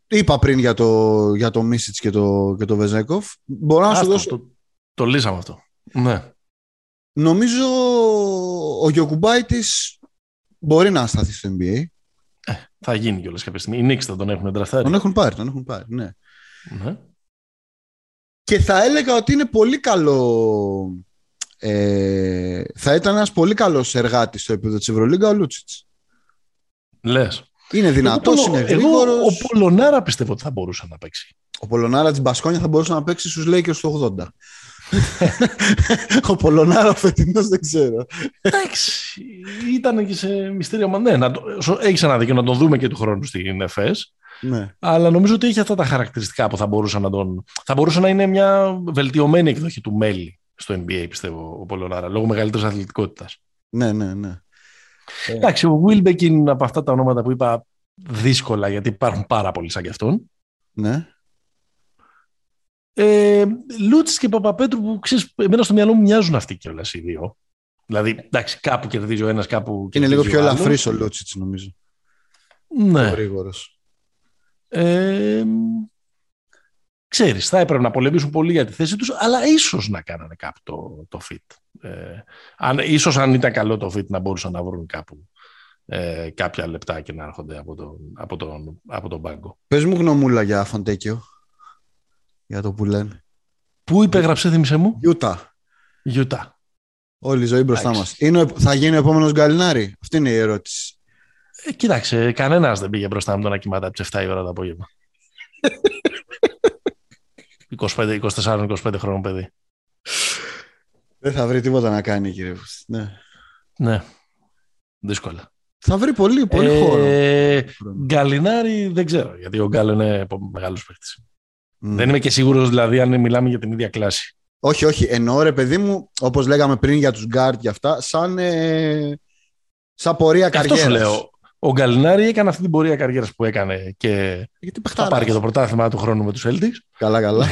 είπα πριν για το, για το Μίσιτς και το, και το Βεζέκοφ. Μπορώ να σου Άστο, δώσω, το, το λύσαμε αυτό. Ναι. νομίζω ο Γιωκουμπάιτης μπορεί να σταθεί στο NBA. Θα γίνει κιόλας κάποια στιγμή. Οι Knicks θα τον έχουν εντραφτάρει. Τον έχουν πάρει, τον έχουν πάρει, ναι. Ναι. Και θα έλεγα ότι είναι πολύ καλό. Ε, θα ήταν ένας πολύ καλός εργάτης στο επίπεδο της Ευρωλίγκα ο Λούτσιτς. Λες. Είναι δυνατός, Εγώ, είναι εγώ, γρήγορος. ο Πολωνάρα πιστεύω ότι θα μπορούσε να παίξει. Ο Πολωνάρα της Μπασκόνια θα μπορούσε να παίξει στους Lakers του 80. ο Πολωνάρα ο φετινός δεν ξέρω. Εντάξει, ήταν και σε μυστήρια μα. Ναι, να το, έχεις ένα δίκιο να τον δούμε και του χρόνου στην ΕΦΕΣ. Ναι. Αλλά νομίζω ότι έχει αυτά τα χαρακτηριστικά που θα μπορούσε να τον. Θα μπορούσε να είναι μια βελτιωμένη εκδοχή του Μέλη στο NBA, πιστεύω, ο Πολωνάρα, λόγω μεγαλύτερης αθλητικότητας. ναι, ναι, ναι. Εντάξει, ο Wilbekin από αυτά τα ονόματα που είπα δύσκολα, γιατί υπάρχουν πάρα πολλοί σαν κι αυτόν. ναι. Ε, Λούτση και Παπαπέτρου που ξέρεις, εμένα στο μυαλό μου μοιάζουν αυτοί κιόλας οι δύο. Δηλαδή, εντάξει, κάπου κερδίζει ο ένας, κάπου. Είναι λίγο κερδίζει πιο ο άλλος. ελαφρύς ο Λούτσιτς νομίζω. Ναι. Ο γρήγορος. Ε, ξέρεις, θα έπρεπε να πολεμήσουν πολύ για τη θέση τους, αλλά ίσως να κάνανε κάπου το, το fit. Ε, αν, ίσως αν ήταν καλό το fit να μπορούσαν να βρουν κάπου ε, κάποια λεπτά και να έρχονται από τον, από τον, από τον πάγκο. Πες μου γνωμούλα για Φοντέκιο. Για το που λένε. Πού υπέγραψε, θύμισε μου, Γιούτα. Γιούτα. Όλη η ζωή μπροστά Εντάξει. μας. Είναι, ο- θα γίνει ο επόμενος Γκαλινάρη; Αυτή είναι η ερώτηση. Ε, κοίταξε, κανένας δεν πήγε μπροστά με το να κοιμάται από τις 7 η ώρα το απόγευμα. 25, 24-25 χρόνων παιδί. Δεν θα βρει τίποτα να κάνει, κύριε Φούστη. Ναι. Ναι, δύσκολα. Θα βρει πολύ, πολύ Ε, χώρο. Γκαλινάρη δεν ξέρω, γιατί ο Γκάλο είναι μεγάλος παίκτης. Μμ. Δεν είμαι και σίγουρος δηλαδή αν μιλάμε για την ίδια κλάση. Όχι, όχι. Εννοώ ρε παιδί μου, όπως λέγαμε πριν για τους γκάρτ και αυτά, σαν, ε, σαν πορεία Αυτός καριέρας. σου λέω. Ο Γκαλινάρη έκανε αυτή την πορεία καριέρας που έκανε και Γιατί θα παιχταράς. πάρει και το πρωτάθλημα του χρόνου με τους Celtics. Καλά, καλά.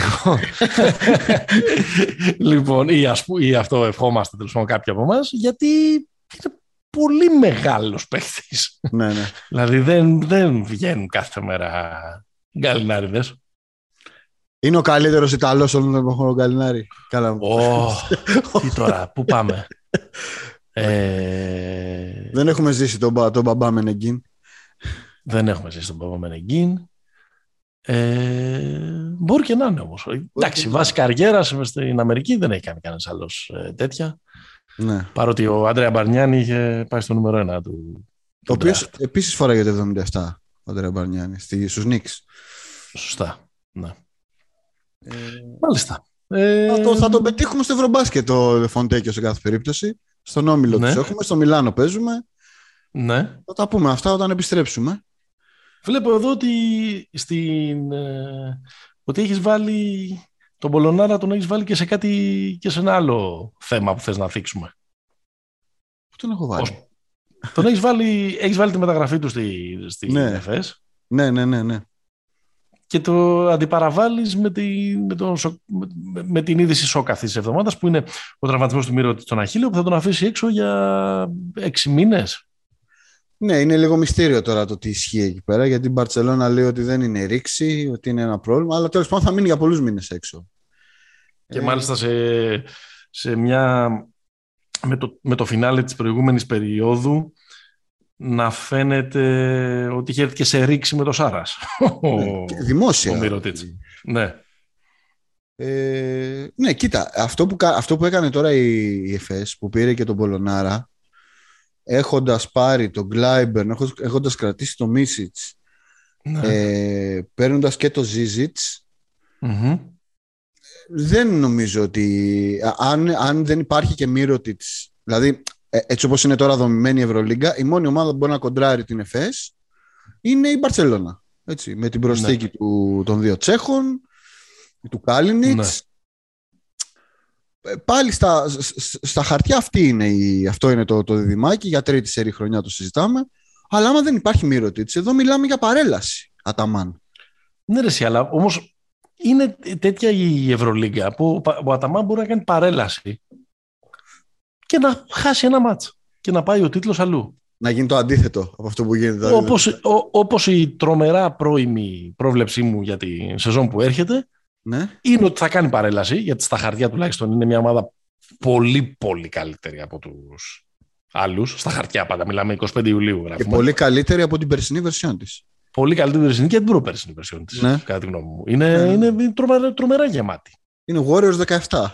λοιπόν, ή, ας πού- ή αυτό ευχόμαστε τέλος πάντων κάποιοι από εμάς, γιατί είναι πολύ μεγάλος παίκτη. ναι, ναι. δηλαδή δεν, δεν βγαίνουν κάθε μέρα γκαλινάριδε. Είναι ο καλύτερος Ιταλός όλων των εποχών ο Γκαλινάρη. Καλά. Ω, τι τώρα, πού πάμε; Ε, Δεν έχουμε ζήσει τον, μπα- τον μπαμπά Μενεγκίν. δεν έχουμε ζήσει τον Παπα Μενεγκίν. Ε, μπορεί και να είναι όμως. Εντάξει, και να βάση καριέρας στην Αμερική δεν έχει κάνει κανένας άλλος τέτοια. Ναι. Παρότι ο Άντρεα Μπαρνιάνι είχε πάει στο νούμερο ένα του. Ο του οποίος draft. επίσης φοράγε το 77 ο Ντρε Μπαρνιάνι στους Νικς. Σωστά. Ναι. Μάλιστα. Ε, Θα, το, θα τον πετύχουμε στο Ευρωμπάσκετ το Φοντέκιο σε κάθε περίπτωση. Στον Όμιλο Ναι. τους έχουμε, στο Μιλάνο παίζουμε. Ναι. Θα τα πούμε αυτά όταν επιστρέψουμε. Βλέπω εδώ ότι, στην, ε, ότι έχεις βάλει τον Πολωνάρα τον έχεις βάλει και σε κάτι και σε ένα άλλο θέμα που θες να θίξουμε. Πού τον έχω βάλει; Ως- τον έχεις βάλει, έχεις βάλει τη μεταγραφή του στη, στη Ναι. ΕΦΕΣ Ναι, ναι, ναι, ναι. Και το αντιπαραβάλλεις με, τη, με, τον σο- με, με την είδηση σοκ αυτής της εβδομάδας που είναι ο τραυματισμός του Μύρο στον Αχίλιο που θα τον αφήσει έξω για έξι μήνες. Ναι, είναι λίγο μυστήριο τώρα το τι ισχύει εκεί πέρα, γιατί η Μπαρσελόνα λέει ότι δεν είναι ρήξη, ότι είναι ένα πρόβλημα, αλλά τέλος πάντων θα μείνει για πολλούς μήνες έξω. Και ε... μάλιστα σε, σε μια. με το, με το φινάλε της προηγούμενης περίοδου να φαίνεται ότι είχε έρθει και σε ρήξη με το Σάρας. Ναι, δημόσια. Ο Ναι. Ε, ναι, κοίτα, αυτό που, αυτό που έκανε τώρα η, η ΕΦΕΣ, που πήρε και τον Πολωνάρα, έχοντας πάρει τον Γκλάιμπερν, έχοντας κρατήσει τον Μίσιτς, ναι. ε, παίρνοντας και το ζιζιτς δεν νομίζω ότι αν, αν δεν υπάρχει και Μύρωτιτς, δηλαδή ε, έτσι όπως είναι τώρα δομημένη η Ευρωλίγκα, η μόνη ομάδα που μπορεί να κοντράρει την ΕΦΕΣ είναι η Μπαρσελώνα. Έτσι, με την προσθήκη ναι. του, των δύο Τσέχων, του Κάλινιτς. Ναι. Ε, πάλι στα, στα χαρτιά αυτή είναι η, αυτό είναι το, το διδυμάκι, για τρίτη σερή χρονιά το συζητάμε. Αλλά άμα δεν υπάρχει Μύρωτιτς, εδώ μιλάμε για παρέλαση, Αταμάν. Ναι ρε αλλά όμως είναι τέτοια η Ευρωλίγκα που ο Αταμάν μπορεί να κάνει παρέλαση και να χάσει ένα μάτς και να πάει ο τίτλος αλλού. Να γίνει το αντίθετο από αυτό που γίνεται. Όπως, όπως η τρομερά πρώιμη πρόβλεψή μου για τη σεζόν που έρχεται ναι. είναι ότι θα κάνει παρέλαση, γιατί στα χαρτιά τουλάχιστον είναι μια ομάδα πολύ πολύ καλύτερη από τους άλλους. Στα χαρτιά πάντα, μιλάμε 25 Ιουλίου γράφουμε. Και πολύ καλύτερη από την περσινή βερσιόν της. Πολύ καλύτερη περσινή και την προπέρσινη βερσιόν της, ναι. κατά τη γνώμη μου. Είναι, ναι. είναι τρομερά, τρομερά γεμάτη. Είναι Warriors 17.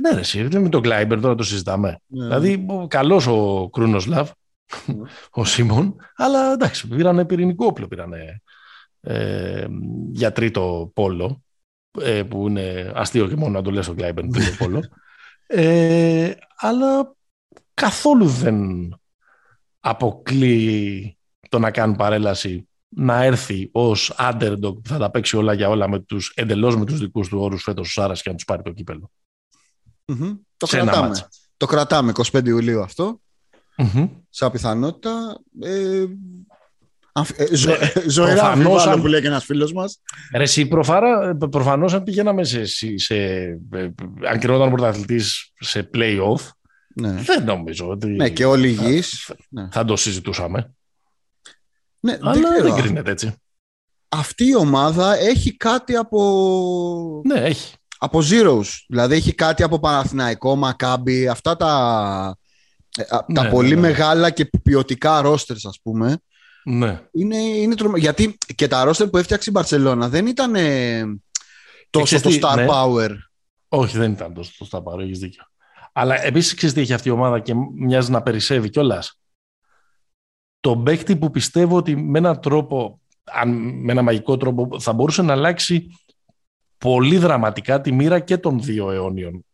ναι, ρε, εσύ, με τον Κλάιμπερ τώρα το συζητάμε. Ναι. Δηλαδή, καλός ο Κρούνος Λαβ, ο Σίμων, αλλά εντάξει, πήρανε πυρηνικό όπλο, πήρανε ε, για τρίτο πόλο, ε, που είναι αστείο και μόνο να το λες ο Κλάιμπερ τρίτο πόλο. Ε, αλλά καθόλου δεν αποκλεί το να κάνουν παρέλαση να έρθει ως underdog που θα τα παίξει όλα για όλα με τους, εντελώς με τους δικούς του όρους φέτος ο Σάρας και να τους πάρει το κυπελο Το κρατάμε. Το κρατάμε 25 Ιουλίου αυτό. Mm-hmm. Σαν πιθανότητα. Ε, ε, ζω, ναι, ζωηρά αν... που λέει και ένας φίλος μας. Ρε, εσύ προφάρα, προφανώς αν πηγαίναμε σε, σε, σε αν κρινόταν πρωταθλητής σε play-off, ναι. δεν νομίζω ότι ναι, και όλοι υγιείς. Θα, ναι. θα το συζητούσαμε. Ναι, Αλλά δεν, δεν κρίνεται έτσι. Αυτή η ομάδα έχει κάτι από... Ναι, έχει. Από zeros. Δηλαδή έχει κάτι από Παναθηναϊκό, Μακάμπι, αυτά τα, ε, τα ναι, πολύ ναι, ναι. μεγάλα και ποιοτικά ρόστερς, ας πούμε. Ναι. Είναι, είναι Γιατί και τα ρόστερ που έφτιαξε η Μπαρσελόνα δεν ήταν τόσο το star ναι. power. Όχι, δεν ήταν τόσο το star power, έχεις δίκιο. Αλλά επίσης ξέρεις τι έχει αυτή η ομάδα και μοιάζει να περισσεύει κιόλας το παίκτη που πιστεύω ότι με έναν τρόπο, αν, με ένα μαγικό τρόπο, θα μπορούσε να αλλάξει πολύ δραματικά τη μοίρα και των δύο αιώνιων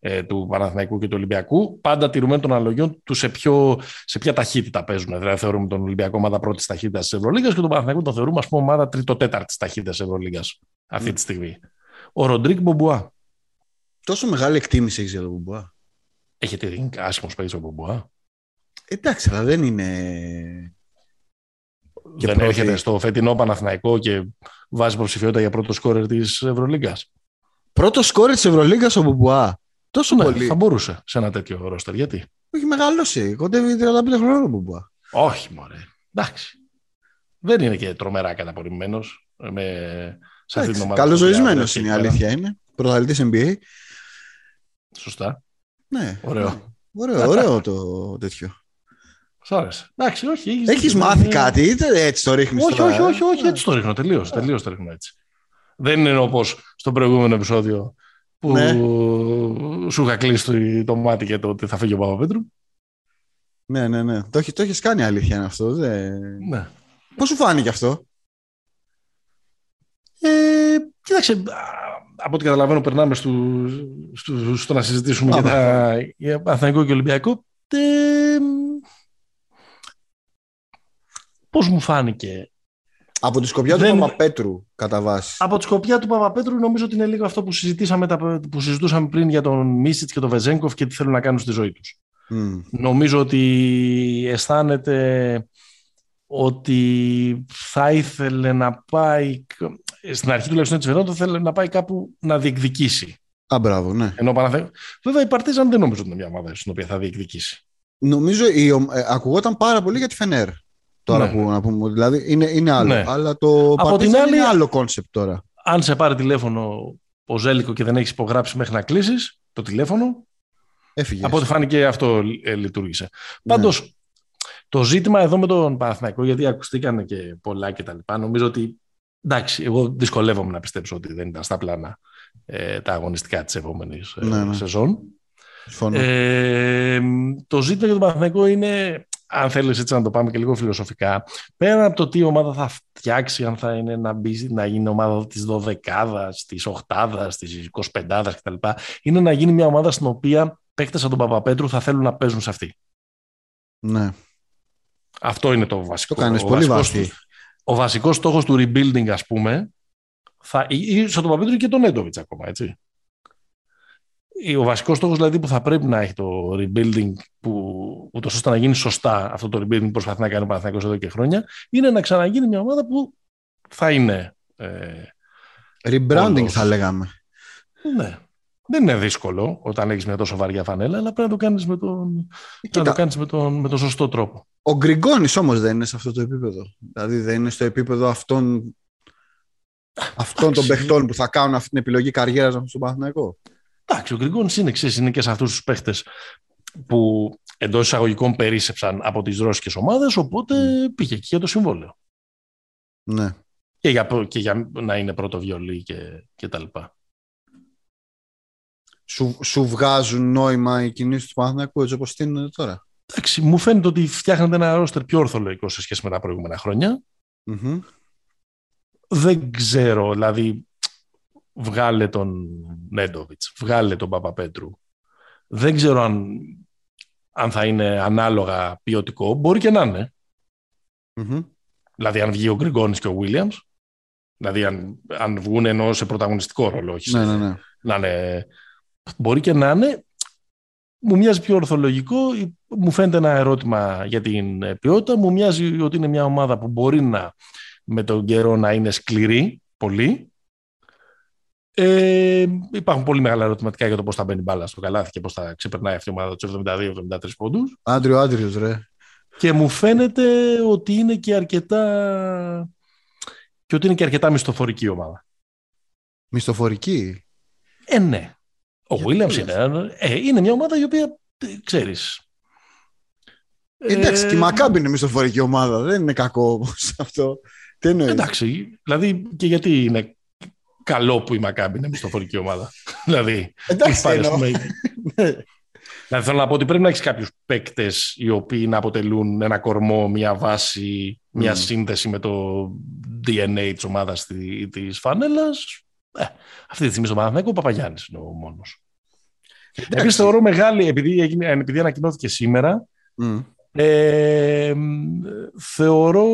ε, του Παναθηναϊκού και του Ολυμπιακού, πάντα τηρουμένων των αναλογιών του σε, ποιο, σε ποια ταχύτητα παίζουν. Δηλαδή, θεωρούμε τον Ολυμπιακό ομάδα πρώτης ταχύτητας της Ευρωλίγα και τον Παναθηναϊκό τον θεωρούμε, ας πούμε, ομάδα τρίτο-τέταρτης ταχύτητας της Ευρωλίγα αυτή τη στιγμή. Ο Ροντρίκ Μπομπουά. Τόσο μεγάλη εκτίμηση έχεις για τον Μπομπουά; Έχετε δει άσχημος παίκτης ο Μπομπουά; Εντάξει, αλλά δεν είναι. δεν πρώτη... έρχεται στο φετινό Παναθηναϊκό και βάζει υποψηφιότητα για πρώτο σκόρερ της Ευρωλίγκας. Πρώτο σκόρερ της Ευρωλίγκας ο Μπουμπουά. Τόσο ναι, πολύ. Θα μπορούσε σε ένα τέτοιο ρόστερ. Γιατί; Έχει μεγαλώσει. Κοντεύει 35 χρόνια ο Μπουμπουά. Όχι, μωρέ. Εντάξει. Δεν είναι και τρομερά καταπορημένος. Με... Σε αυτή την ομάδα. Καλοζωισμένος είναι η αλήθεια. Είναι. Πρωταθλητής NBA. Σωστά. Ναι. Ωραίο. Ναι. Ωραίο, ωραίο το τέτοιο. Σ' άρεσε. Εντάξει, όχι. Έχεις, έχεις μάθει είναι... κάτι ή έτσι το ρίχνεις όχι, τώρα. Όχι, όχι, όχι, έτσι το ρίχνω. Τελείως, τελείως το ρίχνω έτσι. Δεν είναι όπως στο προηγούμενο επεισόδιο που ναι. σου είχα κλείσει το μάτι για το ότι θα φύγει ο Παπαπέτρου. Ναι, ναι, ναι. Το, το έχεις κάνει αλήθεια είναι αυτό. Δε... Ναι. Πώς σου φάνηκε αυτό; Ε, κοίταξε, από ό,τι καταλαβαίνω περνάμε στο, στο, στο να συζητήσουμε για, τα, για Αθηναϊκό και Ολυμπιακό. Ε, πώς μου φάνηκε; Από τη σκοπιά Δεν... του Παπαπέτρου, κατά βάση. Από τη σκοπιά του Παπαπέτρου, νομίζω ότι είναι λίγο αυτό που, συζητήσαμε, που συζητούσαμε πριν για τον Μίσιτς και τον Βεζένκοφ και τι θέλουν να κάνουν στη ζωή τους. Mm. Νομίζω ότι αισθάνεται ότι θα ήθελε να πάει, στην αρχή τουλάχιστον της θα ήθελε να πάει κάπου να διεκδικήσει. Α, μπράβο, ναι. Ενώ Βέβαια η Παρτίζαν δεν νομίζω ότι είναι μια ομάδα στην οποία θα διεκδικήσει. Νομίζω η, ομ- ε, ακουγόταν πάρα πολύ για τη Φενέρ. Τώρα Ναι. που να πούμε. Δηλαδή είναι, είναι άλλο. Ναι. Αλλά το Από Παρτίζαν την άλλη- είναι άλλο κόνσεπτ τώρα. Αν σε πάρει τηλέφωνο ο Ζέλικο και δεν έχεις υπογράψει μέχρι να κλείσεις το τηλέφωνο, Έφυγες. από ό,τι φάνηκε αυτό ε, λειτουργήσε. Ναι. Πάντως, το ζήτημα εδώ με τον Παναθηναϊκό, γιατί ακουστήκαν και πολλά και τα λοιπά, νομίζω ότι εντάξει, εγώ δυσκολεύομαι να πιστέψω ότι δεν ήταν στα πλάνα ε, τα αγωνιστικά της επόμενης ε, Ναι, ναι. σεζόν. Συμφωνώ. Ε, το ζήτημα για τον Παναθηναϊκό είναι, αν θέλεις έτσι να το πάμε και λίγο φιλοσοφικά, πέρα από το τι ομάδα θα φτιάξει, αν θα είναι να, μπει, να γίνει ομάδα της 12 της 8 της 25 κτλ. Είναι να γίνει μια ομάδα στην οποία παίκτες από τον Παπαπέτρου θα θέλουν να παίζουν σε αυτή. ναι. Αυτό είναι το Το βασικό. κάνεις ο πολύ βασικός, βαθύ. ο βασικός στόχος του rebuilding, ας πούμε, θα, ή, ή στον Παπαπέτρου και τον Έντοβιτς ακόμα, έτσι. Ο βασικός στόχος δηλαδή που θα πρέπει να έχει το rebuilding, που, ούτως ώστε να γίνει σωστά αυτό το rebuilding που προσπαθεί να κάνει ο Παναθηναϊκός εδώ και χρόνια, είναι να ξαναγίνει μια ομάδα που θα είναι... Ε, Rebranding Όλος. θα λέγαμε. ναι. Δεν είναι δύσκολο όταν έχεις μια τόσο βαριά φανέλα, αλλά πρέπει να το κάνεις με τον, Κοίτα, να το κάνεις με τον, με τον σωστό τρόπο. Ο Γκριγκόνης όμως δεν είναι σε αυτό το επίπεδο. Δηλαδή δεν είναι στο επίπεδο αυτών, αυτών των Εντάξει. παιχτών που θα κάνουν αυτή την επιλογή καριέρας στον Παναθηναϊκό. Εντάξει, ο Γκριγκόνης είναι, ξέρεις, είναι και σε αυτούς τους παίχτες που εντός εισαγωγικών περίσσεψαν από τις ρώσικες ομάδες, οπότε πήγε εκεί για το συμβόλαιο. Ναι. Και για, και για να είναι πρώτο βιολί και, και τα λοιπά. Σου, σου βγάζουν νόημα οι κινήσεις του Παναθηναϊκού έτσι όπως είναι τώρα; Εντάξει, μου φαίνεται ότι φτιάχνετε ένα ρόστερ πιο ορθολογικό σε σχέση με τα προηγούμενα χρόνια. Μμμ. Δεν ξέρω, δηλαδή βγάλε τον Νέντοβιτς, βγάλε τον Παπαπέτρου. Δεν ξέρω αν, αν θα είναι ανάλογα ποιοτικό. Μπορεί και να είναι. Μμμ. Δηλαδή, αν βγει ο Γκριγκόνης και ο Williams, δηλαδή αν, αν βγουν ενώ σε πρωταγωνιστικό ρόλο, όχι σε- Ναι, ναι, ναι. να είναι. Μπορεί και να είναι. Μου μοιάζει πιο ορθολογικό. Μου φαίνεται ένα ερώτημα για την ε, ποιότητα. Μου μοιάζει ότι είναι μια ομάδα που μπορεί να με τον καιρό να είναι σκληρή πολύ. Ε, υπάρχουν πολύ μεγάλα ερωτηματικά για το πώς θα μπαίνει μπάλα στο καλάθι και πώς θα ξεπερνάει αυτή η ομάδα τους 72-73 πόντους. Άντριο Άντριος ρε. Και μου φαίνεται ότι είναι και αρκετά και ότι είναι και αρκετά μισθοφορική ομάδα. Μισθοφορική; Ε, ναι. Ο Γιατί Williams λες; είναι, ε, είναι μια ομάδα η οποία, ε, ξέρεις... Εντάξει, ε, και η Μακάμπη είναι μισθοφορική ομάδα. Δεν είναι κακό όμως αυτό. Τι εννοείς; Εντάξει, δηλαδή και γιατί είναι καλό που η Μακάμπη είναι μισθοφορική ομάδα. δηλαδή, Εντάξει, πάρει, ας εννοώ. πούμε, Ναι. δηλαδή, θέλω να πω ότι πρέπει να έχεις κάποιους παίκτες οι οποίοι να αποτελούν ένα κορμό, μια βάση, μια Μμμ. σύνδεση με το DNA της ομάδας τη φανέλας. Ε, αυτή τη στιγμή στο Παναθηναϊκό ο Παπαγιάννης είναι ο μόνος. Εντάξει. Επίσης θεωρώ μεγάλη, επειδή, έγινε, επειδή ανακοινώθηκε σήμερα, Μμ. Ε, μ, θεωρώ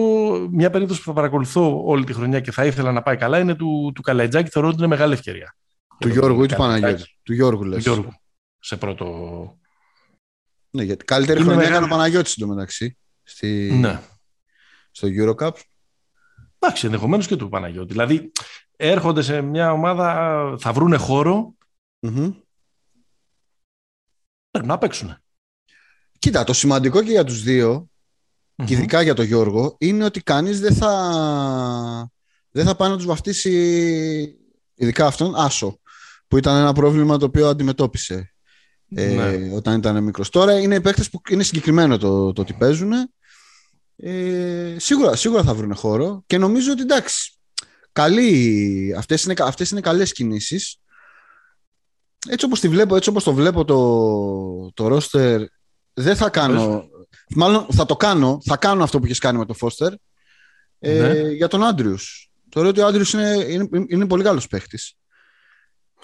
μια περίπτωση που θα παρακολουθώ όλη τη χρονιά και θα ήθελα να πάει καλά είναι του, του Καλαϊτζάκη. Θεωρώ ότι είναι μεγάλη ευκαιρία. Του Για τον Γιώργου ή του Καλαϊτζάκη. Παναγιώτη. Του Γιώργου Του λες. Γιώργου. Σε πρώτο. Ναι, γιατί καλύτερη Είναι χρονιά μεγάλη- έκανε ο Παναγιώτης εντωμεταξύ. Στη... Ναι. Στο Eurocup. Εντάξει, ενδεχομένως και του Παναγιώτη. Δηλαδή, έρχονται σε μια ομάδα, θα βρούνε χώρο, Μμμ. πρέπει να παίξουν. Κοίτα, το σημαντικό και για τους δύο, και ειδικά για τον Γιώργο, είναι ότι κανείς δεν θα, δεν θα πάει να τους βαφτίσει, ειδικά αυτόν, άσο, που ήταν ένα πρόβλημα το οποίο αντιμετώπισε ε, Ναι. όταν ήταν μικρός. Τώρα είναι οι παίκτες που είναι συγκεκριμένο το, το ότι παίζουν. Ε, σίγουρα, σίγουρα θα βρουν χώρο και νομίζω ότι εντάξει, καλή, αυτές, είναι, αυτές είναι καλές κινήσεις. Έτσι όπως, τη βλέπω, έτσι όπως το βλέπω το, το ρόστερ, δεν θα κάνω... Μάλλον θα το κάνω, θα κάνω αυτό που έχεις κάνει με το Φώστερ ε, Ναι. για τον Άντριους. Θεωρώ ότι ο Άντριους είναι, είναι, είναι πολύ καλός παίχτης.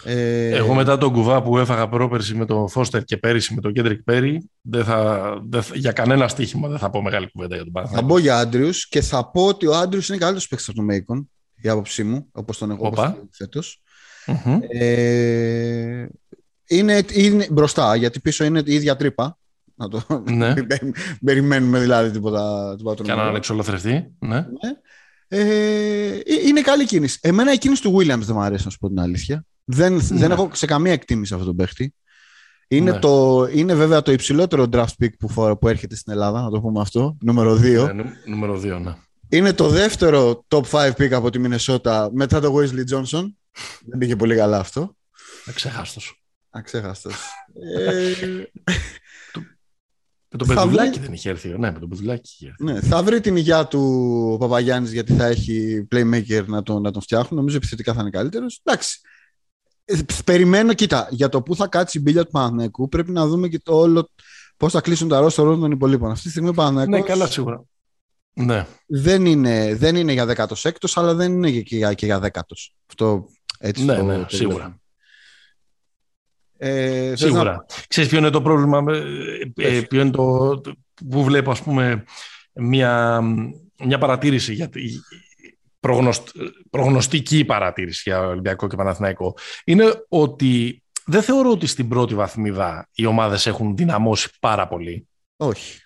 Ε, Εγώ μετά τον κουβά που έφαγα πρόπερση με τον Φώστερ και πέρυσι με τον Κέντρικ Πέρι, δεν θα, δεν θα- για κανένα στοίχημα δεν θα πω μεγάλη κουβέντα για τον Θα Παναθηναϊκό. μπω για Άντριους και θα πω ότι ο Άντριους είναι καλύτερος παίχτης από τον Μέικον, η άποψή μου, όπως τον έχω όπως Όπα. τον φέτος. Μμμ. Ε, είναι, είναι μπροστά, γιατί πίσω είναι η ίδια τρύπα. Να το... Ναι. Μην περι- περιμένουμε δηλαδή τίποτα, τίποτα Και τρομερό. έναν εξολοθρευτή. Ναι. Ναι. Ε, ε, είναι καλή κίνηση. Εμένα η κίνηση του Williams δεν μου αρέσει, να σου πω την αλήθεια. Δεν, Ναι. δεν έχω σε καμία εκτίμηση αυτόν τον παίχτη. Είναι, Ναι. το, είναι βέβαια το υψηλότερο draft pick που, φορ- που έρχεται στην Ελλάδα, να το πούμε αυτό, νούμερο 2. Ναι, νου- νούμερο 2, ναι. Είναι το δεύτερο top 5 pick από τη Μινεσότα μετά το Wesley Johnson. Δεν πήγε πολύ καλά αυτό. Εξέχαστος. Αξέχαστος. ε, Με το Θα παιδουλάκι βρει- δεν είχε έρθει. Ναι, με το παιδουλάκι είχε έρθει. ναι, θα βρει την υγειά του ο Παπαγιάννης γιατί θα έχει playmaker να τον, να τον φτιάχνουν. Νομίζω επιθετικά θα είναι καλύτερος. Εντάξει. Ε, Περιμένω, κοίτα, για το που θα κάτσει η μπίλια του Παναθηναϊκού πρέπει να δούμε και το όλο πώς θα κλείσουν τα ρόστο όλων των υπολείπων. Αυτή τη στιγμή ο Παναθηναϊκός Ναι, καλά σίγουρα. Ναι. δεν, είναι, δεν είναι για 16ο, αλλά δεν είναι και για, και για 10ο. Αυτό έτσι Ναι, το, ναι, το σίγουρα. Βλέπω. Ε, θες Σίγουρα. Ξέρεις ποιο είναι το πρόβλημα, με- ε, Πες. ποιο είναι το, το- που βλέπω ας πούμε μια, μια παρατήρηση για τη, προγνωστ, προγνωστική παρατήρηση για Ολυμπιακό και Παναθηναϊκό είναι ότι δεν θεωρώ ότι στην πρώτη βαθμίδα οι ομάδες έχουν δυναμώσει πάρα πολύ. να- Όχι.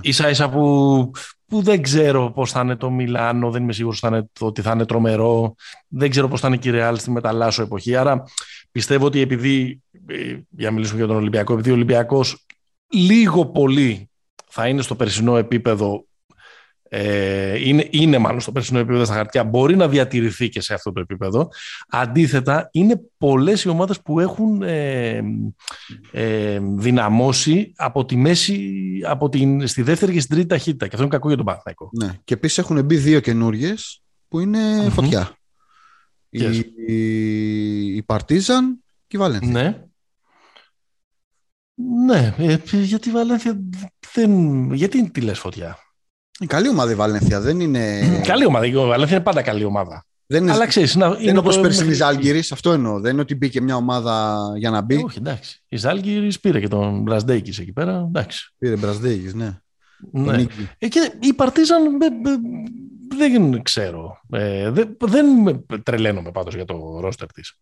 Ίσα ίσα που, που δεν ξέρω πώς θα είναι το Μιλάνο, δεν είμαι σίγουρος θα είναι, ότι θα είναι τρομερό, δεν ξέρω πώς θα είναι και η Ρεάλ στη μεταλλάσσο εποχή. Άρα πιστεύω ότι επειδή, ε, για να μιλήσουμε για τον Ολυμπιακό, επειδή ο Ολυμπιακός λίγο πολύ θα είναι στο περσινό επίπεδο, ε, είναι, είναι μάλλον στο περσινό επίπεδο στα χαρτιά, μπορεί να διατηρηθεί και σε αυτό το επίπεδο. Αντίθετα, είναι πολλές οι ομάδες που έχουν ε, ε, δυναμώσει από τη μέση, από την, στη δεύτερη και στην τρίτη ταχύτητα. Και αυτό είναι κακό για τον Παναθηναϊκό. Ναι. Και επίσης έχουν μπει δύο καινούριες που είναι Μμμ. φωτιά. Yes. Η, η, η Παρτίζαν και η Βαλένθια. Ναι. Ναι, ε, γιατί η Βαλένθια δεν... Γιατί τη λες φωτιά; Είναι καλή ομάδα η Βαλένθια. Δεν είναι. Καλή ομάδα. Η Βαλένθια είναι πάντα καλή ομάδα. δεν είναι, Αλλά ξέρεις, είναι, δεν είναι όπως το- πέρσι η Ζάλγκυρης. Αυτό εννοώ. Δεν είναι ότι μπήκε μια ομάδα για να μπει. Ε, όχι, εντάξει. Η Ζάλγκυρης πήρε και τον Μπρασντέικης εκεί πέρα. Εντάξει. Πήρε Μπρασδέγη, ναι. Ναι. Νίκη. Ε, και η Παρτίζαν ε, ε, δεν ξέρω. Ε, δεν, δεν με τρελαίνομαι πάντως για το ρόστερ της.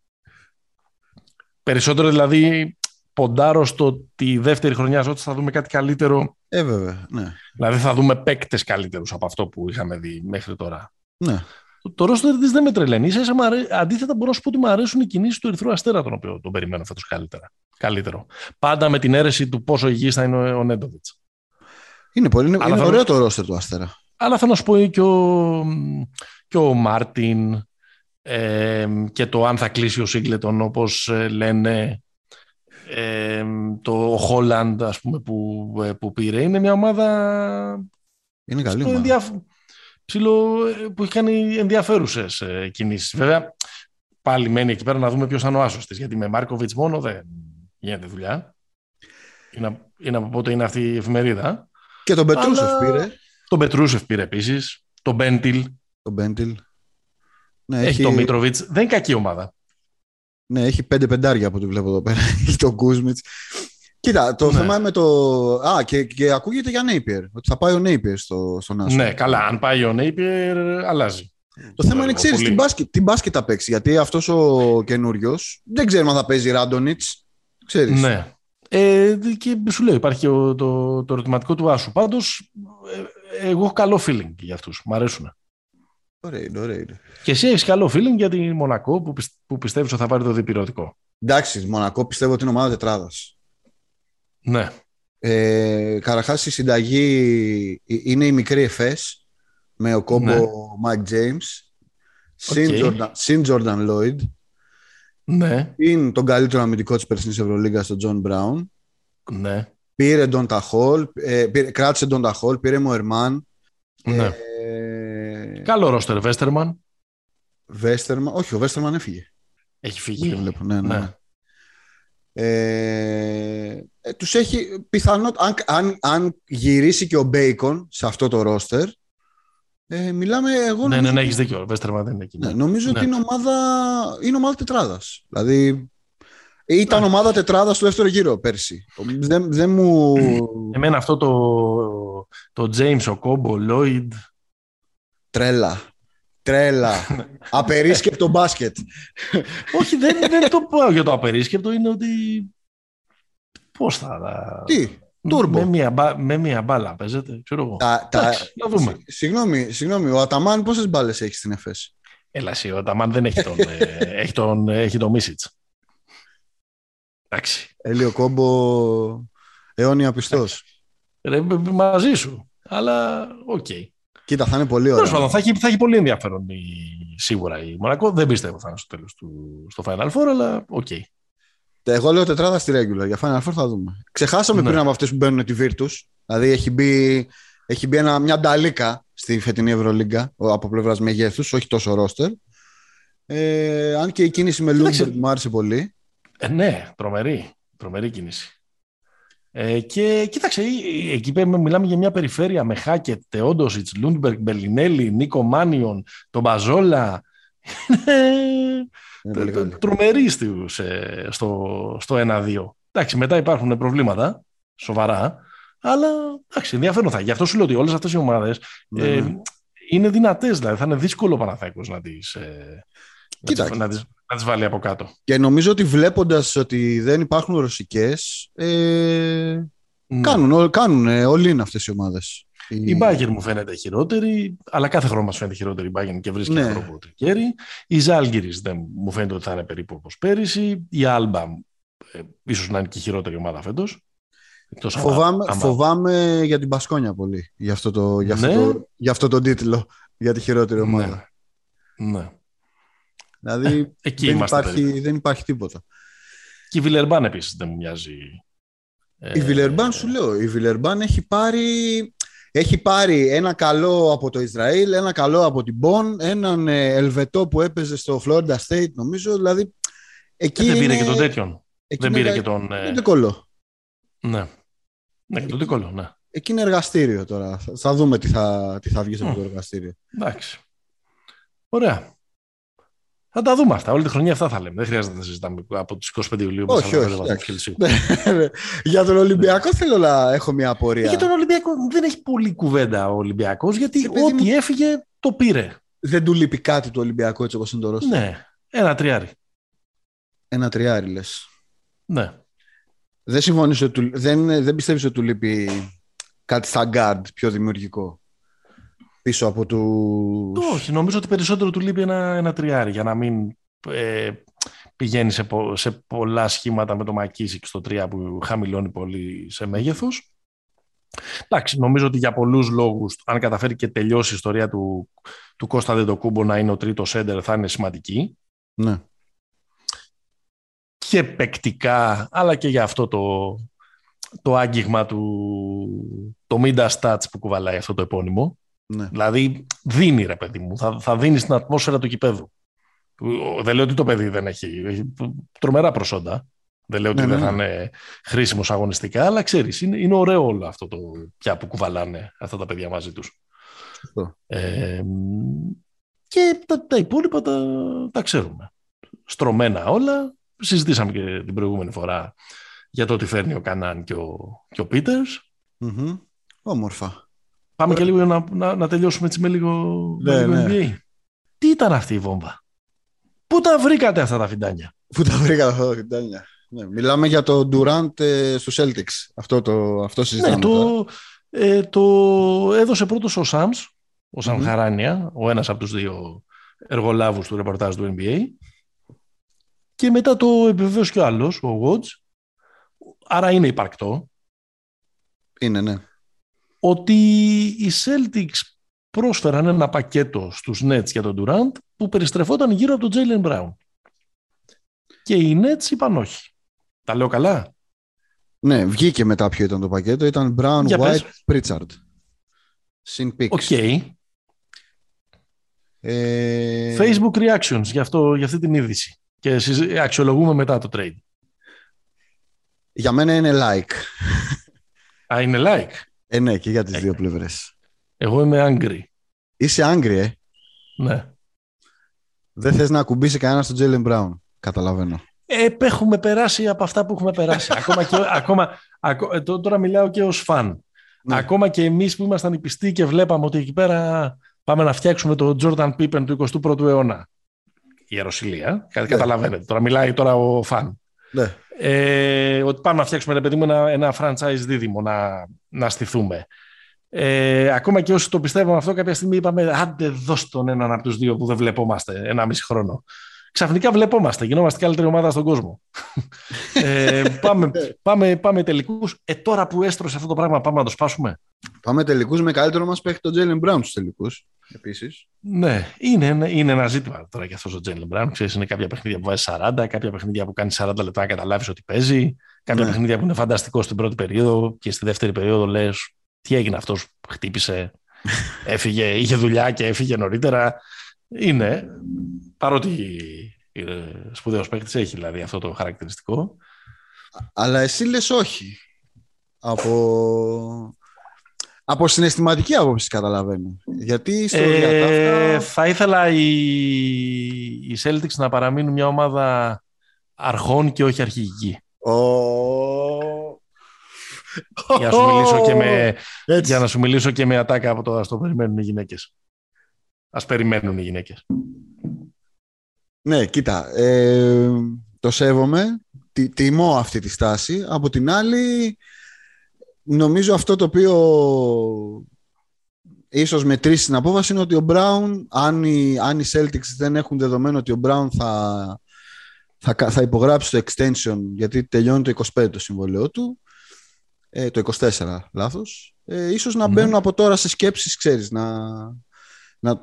Περισσότερο δηλαδή ποντάρω στο ότι η δεύτερη χρονιά ότι θα δούμε κάτι καλύτερο. Ε, βέβαια. Ναι. Δηλαδή θα δούμε παίκτες καλύτερους από αυτό που είχαμε δει μέχρι τώρα. ναι. Το, το ρόστερ της δεν με τρελαίνει. Ίσα ίσα μου αρέ- αντίθετα μπορώ να σου πω ότι μου αρέσουν οι κινήσεις του Ερυθρού Αστέρα, τον οποίο τον περιμένω φέτος καλύτερα. Καλύτερο. Πάντα με την αίρεση του πόσο υγιής θα είναι ο, ο Νέντοβιτς. Είναι, πολύ, είναι, Αλλά είναι θα- ωραίο το ρόστερ του Αστέρα. Αλλά θέλω να σου πω και ο, και ο Μάρτιν ε, και το αν θα κλείσει ο Σίγκλετον όπως ε, λένε ε, το ο Χόλαντ ας πούμε που, ε, που πήρε είναι μια ομάδα Είναι καλή ψηλό ομάδα. ενδιαφ- ψηλό, ε, που έχει κάνει ενδιαφέρουσες ε, κινήσεις. Βέβαια πάλι μένει εκεί πέρα να δούμε ποιος θα είναι ο άσος της γιατί με Μάρκοβιτς μόνο δεν γίνεται δουλειά. Είναι, είναι από πότε είναι αυτή η εφημερίδα. Και τον Πετρούσεφ Αλλά- πήρε. Τον Πετρούσεφ πήρε επίσης. Τον Μπέντιλ. Τον Μπέντιλ. Ναι, Έχει, έχει, τον Μίτροβιτς. Δεν είναι κακή ομάδα. ναι, έχει πέντε πεντάρια από ό,τι βλέπω εδώ πέρα. Έχει τον Κούσμιτς. Κοίτα, το Ναι. θέμα με το. Α, και, και ακούγεται για Νέιπιερ. Ότι θα πάει ο Νέιπιερ στο, στον Άσο. Ναι, καλά. Αν πάει ο Νέιπιερ, αλλάζει. Το θέμα είναι, Πολύ. ξέρεις, τι μπάσκετ, τι μπάσκετ θα παίξει. Γιατί αυτός ο καινούριος δεν ξέρουμε αν θα παίζει Ράντονιτς. Ξέρεις. Ναι. Ε, και σου λέω, υπάρχει ο- το, το ερωτηματικό του Άσου. Πάντως, εγώ έχω καλό feeling για αυτούς. Μ' αρέσουν. Ωραία, είναι, ωραία. είναι. Και εσύ έχεις καλό feeling για τη Μονακό που, πισ- που πιστεύεις ότι θα πάρει το διπυρωτικό; Εντάξει, Μονακό πιστεύω ότι είναι ομάδα τετράδας. Ναι. Ε, Καταρχάς, η συνταγή ε, είναι η μικρή ΕΦΕΣ με ο κόμπο Ναι. Mike James. Συν Οκ. Jordan- Συν Jordan Lloyd. Ναι. Είναι τον καλύτερο αμυντικό της περσινής Ευρωλίγας, τον John Brown. Ναι. Πήρε τον Ταχόλ, ε, πήρε, κράτησε τον Ταχόλ, πήρε Μοερμάν. ναι. Ε, Καλό ρόστερ, Βέστερμαν. Βέστερμαν, όχι, ο Βέστερμαν έφυγε. Έχει Δεν φύγει. βλέπω, ναι, ναι. Ναι. ναι. Ε, ε, τους έχει πιθανό, αν, αν, αν γυρίσει και ο Μπέικον σε αυτό το ρόστερ, ε, μιλάμε εγώ Ναι, ναι, νομίζω, ναι, έχεις δίκιο. Ο Βέστερμαν δεν είναι εκεί. ναι, νομίζω Ναι. ότι είναι ομάδα, είναι ομάδα τετράδας. Δηλαδή, ήταν ομάδα τετράδας στο δεύτερο γύρο πέρσι. Δεν, δεν μου... Εμένα αυτό το, το James, ο Κόμπο, Lloyd, Τρέλα. Τρέλα. Απερίσκεπτο μπάσκετ. Όχι, δεν, δεν το πω για το απερίσκεπτο, είναι ότι. Πώς θα. Τι, Τούρμπο. Με μία, μπα- με μία μπάλα παίζεται, ξέρω εγώ. τα, τα, Εντάξει, να δούμε. Συ- Συγγνώμη, συγγνώμη, ο Αταμάν πόσες μπάλες έχει στην ΕΦΕΣ. Έλα εσύ, ο Ταμάν δεν έχει τον, ε, έχει τον, έχει τον Μίσιτς. Εντάξει. Έλι Οκόμπο αιώνια πιστός. Ρε, μαζί σου. Αλλά οκ. Okay. Κοίτα, θα είναι πολύ Τέλος ωραίο. πάντων, θα έχει, θα έχει πολύ ενδιαφέρον η, σίγουρα η Μονακό. Δεν πιστεύω θα είναι στο τέλος του στο Final Four, αλλά οκ. Εγώ λέω τετράδα στη regular. Για Final Four θα δούμε. Ξεχάσαμε Ναι. πριν από αυτές που μπαίνουν τη Virtus. Δηλαδή έχει μπει, έχει μπει ένα, μια νταλίκα στη φετινή Ευρωλίγκα ο- από πλευράς μεγέθους, όχι τόσο ρόστερ. Ε, αν και η κίνηση με Κοίταξε. Λούντμπεργκ μου άρεσε πολύ. Ε, ναι, τρομερή. Τρομερή κίνηση. Ε, και κοίταξε, ε, ε, εκεί πέρα μιλάμε για μια περιφέρεια με Χάκετ, Τεόντοσιτς, Λούντμπεργκ, Μπελινέλι, Νίκο Μάνιον, τον Παγιόλα. Είναι πολύ καλή. τρομερή στους, ε, στο, στο 1-2. Εντάξει, μετά υπάρχουν προβλήματα σοβαρά, αλλά εντάξει, ενδιαφέρον θα. Γι' αυτό σου λέω ότι όλες αυτές οι ομάδες Ναι, ε, ναι. είναι δυνατές. Δηλαδή θα είναι δύσκολο ο Παναθηναϊκός να τις ε, να Κοίτα. τις, να τις, να τις βάλει από κάτω. Και νομίζω ότι βλέποντας ότι δεν υπάρχουν ρωσικές. Ε, Ναι. κάνουν, κάνουν ε, όλοι είναι αυτές οι ομάδες. Η Bayern μου φαίνεται χειρότερη, αλλά κάθε χρόνο μας φαίνεται χειρότερη η Bayern και βρίσκει Ναι. τρόπο τρικέρι. Η Ζάλγκυρης δεν μου φαίνεται ότι θα είναι περίπου όπως πέρυσι. Η Alba ε, ίσως να είναι και η χειρότερη ομάδα φέτος. Φοβάμαι, φοβάμαι για την Πασκόνια πολύ. Για αυτό, το, για, αυτό Ναι. το, για αυτό τον τίτλο. Για τη χειρότερη ομάδα. Ναι. Δηλαδή Εκεί δεν είμαστε. υπάρχει, περίπου. δεν υπάρχει τίποτα. Και η Βιλερμπάν επίσης δεν μου μοιάζει. Η ε, Βιλερμπάν σου λέω, η Βιλερμπάν έχει πάρει, έχει πάρει ένα καλό από το Ισραήλ, ένα καλό από την Μπον, έναν ε, Ελβετό που έπαιζε στο Florida State νομίζω, δηλαδή εκεί Ε, δεν πήρε είναι- και τον τέτοιον. εκεί Δεν είναι πήρε εργα- και τον. ε, είναι κολλό. Ναι. Ναι, και τον Τικόλο, ναι. Εκεί είναι εργαστήριο τώρα. Θα, θα δούμε τι θα, τι θα βγει από Μμ. το εργαστήριο. Εντάξει. Ωραία. Θα τα δούμε αυτά. Όλη τη χρονιά αυτά θα λέμε. Δεν χρειάζεται να τα συζητάμε από τις 25 Ιουλίου με Όχι, 45 όχι, βαθμούς εντάξει. Κελσίου. Για τον Ολυμπιακό θέλω να έχω μια απορία. Για τον Ολυμπιακό δεν έχει πολύ κουβέντα ο Ολυμπιακός, γιατί Επειδή ό,τι μου- έφυγε το πήρε. Δεν του λείπει κάτι του Ολυμπιακού έτσι όπως είναι το ρόστερ. Ναι, ένα τριάρι. Ένα τριάρι λες. Ναι. Δεν συμφωνείς ότι του- δεν, δεν πιστεύεις ότι του λείπει κάτι στα guard πιο δημιουργικό; Πίσω από του. Όχι, νομίζω ότι περισσότερο του λείπει ένα, ένα τριάρι για να μην ε, πηγαίνει σε, πο- σε πολλά σχήματα με το Μακίσικ στο 3 που χαμηλώνει πολύ σε μέγεθος. Εντάξει, νομίζω ότι για πολλούς λόγους, αν καταφέρει και τελειώσει η ιστορία του, του Κώστα Δεντοκούμπο να είναι ο τρίτος σέντερ, θα είναι σημαντική. Ναι. Και παικτικά, αλλά και για αυτό το, το άγγιγμα του, το Minda Stats που κουβαλάει αυτό το επώνυμο. Ναι. Δηλαδή δίνει ρε παιδί μου, θα, θα δίνει στην ατμόσφαιρα του κηπέδου. Δεν λέω ότι το παιδί δεν έχει, έχει τρομερά προσόντα. Δεν λέω ότι Ναι, δεν ναι. θα είναι χρήσιμος αγωνιστικά, αλλά ξέρεις, είναι, είναι ωραίο όλο αυτό το πια που κουβαλάνε αυτά τα παιδιά μαζί τους. Σωστό. Ε, και τα, τα υπόλοιπα τα, τα ξέρουμε. Στρωμένα όλα. Συζητήσαμε και την προηγούμενη φορά για το ότι φέρνει ο Κανάν και ο, και ο Πίτερς. Μμμ. Όμορφα. Πάμε και λίγο να, να, να τελειώσουμε έτσι με λίγο, με Ναι, λίγο ναι. NBA. Τι ήταν αυτή η βόμβα; Πού τα βρήκατε αυτά τα φιντάνια; Πού τα βρήκα αυτά τα φιντάνια; Ναι. Μιλάμε για το Durant ε, στους Celtics. Αυτό, το, αυτό συζητάμε. Ναι, τώρα. το, ε, το έδωσε πρώτος ο Σάμς, ο Σαμ Μμμ. Χαράνια, ο ένας από τους δύο εργολάβους του ρεπορτάζ του NBA. Και μετά το επιβεβαίωσε και ο άλλος, ο Woods. Άρα είναι υπαρκτό Είναι, ναι. Ότι οι Celtics πρόσφεραν ένα πακέτο στους Nets για τον Durant που περιστρεφόταν γύρω από τον Jalen Brown. Και οι Nets είπαν όχι. Τα λέω καλά; Ναι, βγήκε μετά ποιο ήταν το πακέτο. Ήταν Brown, Για White, πες. Pritchard. Συν picks. OK. Ε, Facebook reactions για, αυτό, για αυτή την είδηση. Και συζη- αξιολογούμε μετά το trade. Για μένα είναι like. Α, είναι like. Ε, ναι, και για τις Ε. δύο πλευρές. Εγώ είμαι angry. Είσαι angry, ε. Ναι. Δεν θες να ακουμπήσει κανένας στον Jalen Brown. Καταλαβαίνω. Ε, έχουμε περάσει από αυτά που έχουμε περάσει. ακόμα και, ακόμα, ακο- ε, τω- τώρα μιλάω και ως φαν. Ναι. Ακόμα και εμείς που ήμασταν οι πιστοί και βλέπαμε ότι εκεί πέρα πάμε να φτιάξουμε το Jordan Pippen του 21ου αιώνα. Η Ιεροσιλία. Κα- Καταλαβαίνετε. Τώρα μιλάει τώρα ο φαν. Ναι. Ε, ότι πάμε να φτιάξουμε, ρε παιδί μου, ένα, ένα franchise δίδυμο να, να στηθούμε. Ε, ακόμα και όσοι το πιστεύαμε αυτό, κάποια στιγμή είπαμε άντε δώσ' τον έναν από τους δύο που δεν βλεπόμαστε ένα μισή χρόνο. Ξαφνικά βλεπόμαστε, γινόμαστε καλύτερη ομάδα στον κόσμο. ε, πάμε, πάμε, πάμε τελικούς. Ε, τώρα που έστρωσε αυτό το πράγμα, πάμε να το σπάσουμε. Πάμε τελικούς με καλύτερο μας παίχτη τον Τζέιλεν Μπράουν στους τελικούς. Επίσης. Ναι, είναι, είναι ένα ζήτημα τώρα και αυτός ο Τζέιλεν Μπράουν. Ξέρεις, είναι κάποια παιχνίδια που βάζει 40, κάποια παιχνίδια που κάνει 40 λεπτά να καταλάβεις ότι παίζει, κάποια ναι. παιχνίδια που είναι φανταστικό στην πρώτη περίοδο και στη δεύτερη περίοδο λες τι έγινε αυτός που χτύπησε, έφυγε, είχε δουλειά και έφυγε νωρίτερα. Είναι, παρότι σπουδαίος παίκτης έχει δηλαδή αυτό το χαρακτηριστικό. Αλλά εσύ λες όχι. Από, από συναισθηματική άποψη καταλαβαίνω. Γιατί στο ε, Θα ήθελα οι, οι Celtics να παραμείνουν μια ομάδα αρχών και όχι αρχηγική. Oh. Για, να σου μιλήσω και με, για να σου μιλήσω και με ατάκα από το ας το περιμένουν οι γυναίκες. Ας περιμένουν οι γυναίκες. Ναι, κοίτα, ε, το σέβομαι, τι, τιμώ αυτή τη στάση. Από την άλλη, νομίζω αυτό το οποίο ίσως μετρήσει την απόφαση είναι ότι ο Brown, αν οι, αν οι Celtics δεν έχουν δεδομένο ότι ο Brown θα, θα, θα υπογράψει το extension γιατί τελειώνει το 25 το συμβολέο του, ε, το 24 λάθος, ε, ίσως να μπαίνουν από τώρα σε σκέψεις, ξέρεις, να, να,